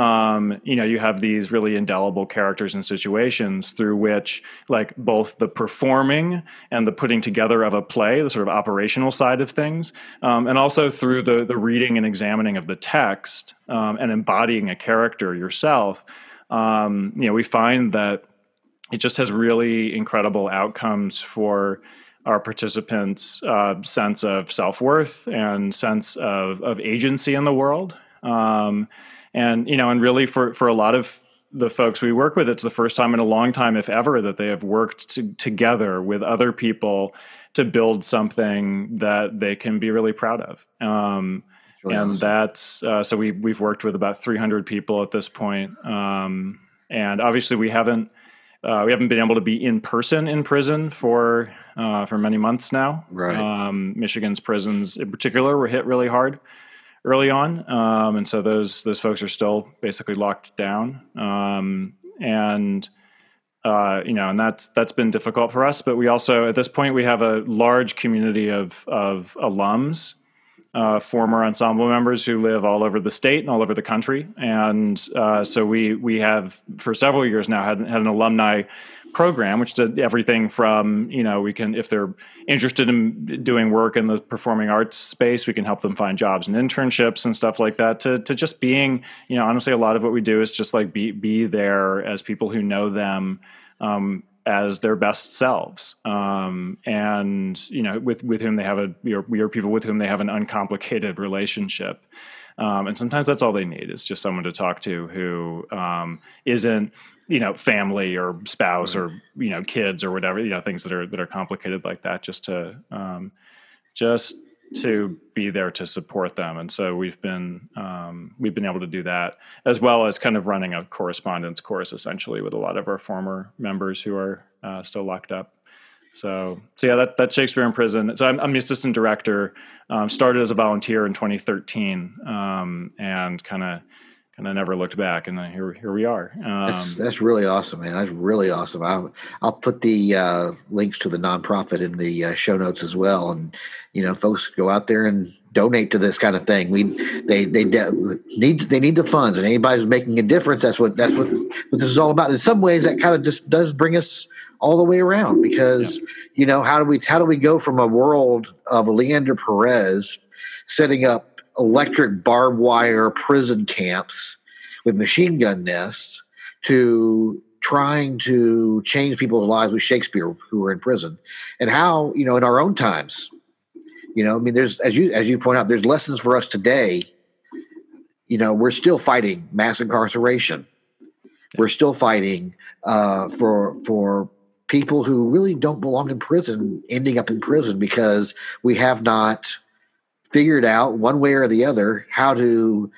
um, you know, you have these really indelible characters and situations through which, like, both the performing and the putting together of a play, the sort of operational side of things, um, and also through the the reading and examining of the text um, and embodying a character yourself. Um, you know, we find that it just has really incredible outcomes for our participants' uh, sense of self worth and sense of, of agency in the world. Um, and you know and really for for a lot of the folks we work with it's the first time in a long time if ever that they have worked to, together with other people to build something that they can be really proud of um, really and awesome. that's uh, so we we've worked with about 300 people at this point um, and obviously we haven't uh, we haven't been able to be in person in prison for uh, for many months now. Right. Um, Michigan's prisons, in particular, were hit really hard early on, um, and so those those folks are still basically locked down. Um, and uh, you know, and that's that's been difficult for us. But we also, at this point, we have a large community of of alums, uh, former ensemble members who live all over the state and all over the country, and uh, so we we have for several years now had had an alumni program, which did everything from you know we can if they're interested in doing work in the performing arts space, we can help them find jobs and internships and stuff like that. To to just being you know honestly, a lot of what we do is just like be be there as people who know them. Um, as their best selves, um, and you know, with with whom they have a we are, we are people with whom they have an uncomplicated relationship, um, and sometimes that's all they need is just someone to talk to who um, not you know family or spouse right. or you know kids or whatever you know things that are that are complicated like that just to um, just to be there to support them and so we've been um, we've been able to do that as well as kind of running a correspondence course essentially with a lot of our former members who are uh, still locked up so so yeah that, that's shakespeare in prison so i'm, I'm the assistant director um, started as a volunteer in 2013 um, and kind of kind of never looked back, and then here here we are. Um, that's, that's really awesome, man. That's really awesome. I'll I'll put the uh, links to the nonprofit in the uh, show notes as well, and you know, folks go out there and donate to this kind of thing. We they they de- need they need the funds, and anybody who's making a difference. That's what that's what what this is all about. In some ways, that kind of just does bring us all the way around because yeah. you know how do we how do we go from a world of Leander Perez setting up electric barbed wire prison camps with machine gun nests to trying to change people's lives with Shakespeare who were in prison and how you know in our own times you know, I mean, there's as you as you point out, there's lessons for us today. You know, we're still fighting mass incarceration. We're still fighting uh, for for people who really don't belong in prison ending up in prison because we have not figured out one way or the other how to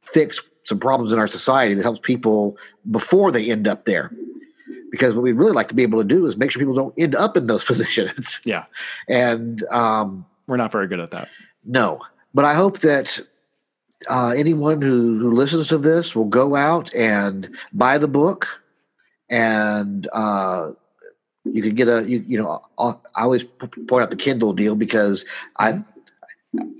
fix some problems in our society that helps people before they end up there because what we'd really like to be able to do is make sure people don't end up in those positions. Yeah. And um, we're not very good at that. No, but I hope that uh, anyone who, who listens to this will go out and buy the book, and uh, you can get a you, you know I always point out the Kindle deal because I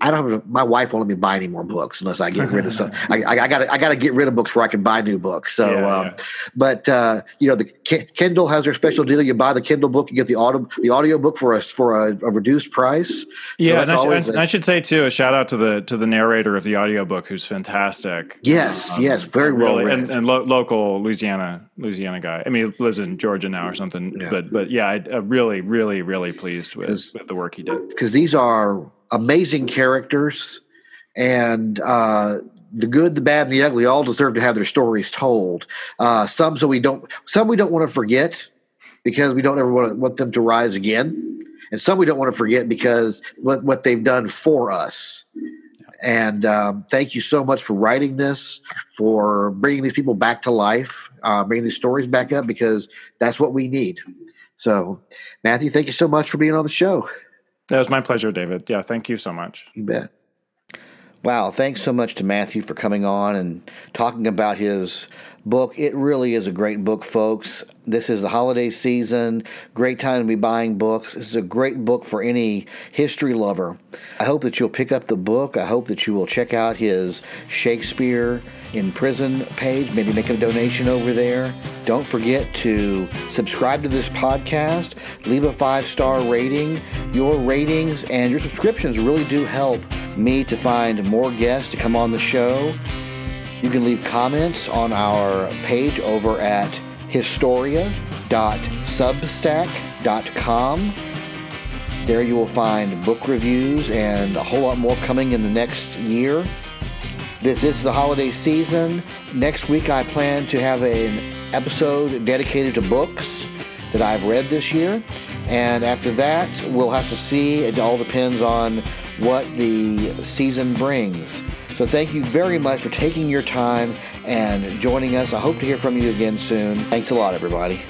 I don't have my wife won't let me buy any more books unless I get rid of some. I, I, I got I got to get rid of books before I can buy new books. So, yeah, um, yeah. but uh, you know, the Kindle has their special deal. You buy the Kindle book, you get the audio the audio book for us for a, a reduced price. So yeah, and I, should, should say too a shout out to the to the narrator of the audiobook who's fantastic. Yes, um, yes, very well really, and, and lo- local Louisiana Louisiana guy. I mean, he lives in Georgia now or something. Yeah. But but yeah, I, am really really really pleased with, with the work he did because these are amazing characters, and uh, the good, the bad, and the ugly all deserve to have their stories told. Uh, some so we don't, some we don't want to forget because we don't ever want, to, want them to rise again, and some we don't want to forget because what what they've done for us. And um, thank you so much for writing this, for bringing these people back to life, uh, bringing these stories back up because that's what we need. So, Matthew, thank you so much for being on the show. It was my pleasure, David. Yeah, thank you so much. You bet. Wow, thanks so much to Matthew for coming on and talking about his book. It really is a great book, folks. This is the holiday season. Great time to be buying books. This is a great book for any history lover. I hope that you'll pick up the book. I hope that you will check out his Shakespeare in Prison page. Maybe make a donation over there. Don't forget to subscribe to this podcast, leave a five star rating. Your ratings and your subscriptions really do help me to find more guests to come on the show. You can leave comments on our page over at historia.substack.com. There you will find book reviews and a whole lot more coming in the next year. This is the holiday season. Next week, I plan to have an episode dedicated to books that I've read this year. And after that, we'll have to see. It all depends on what the season brings. So thank you very much for taking your time and joining us. I hope to hear from you again soon. Thanks a lot, everybody.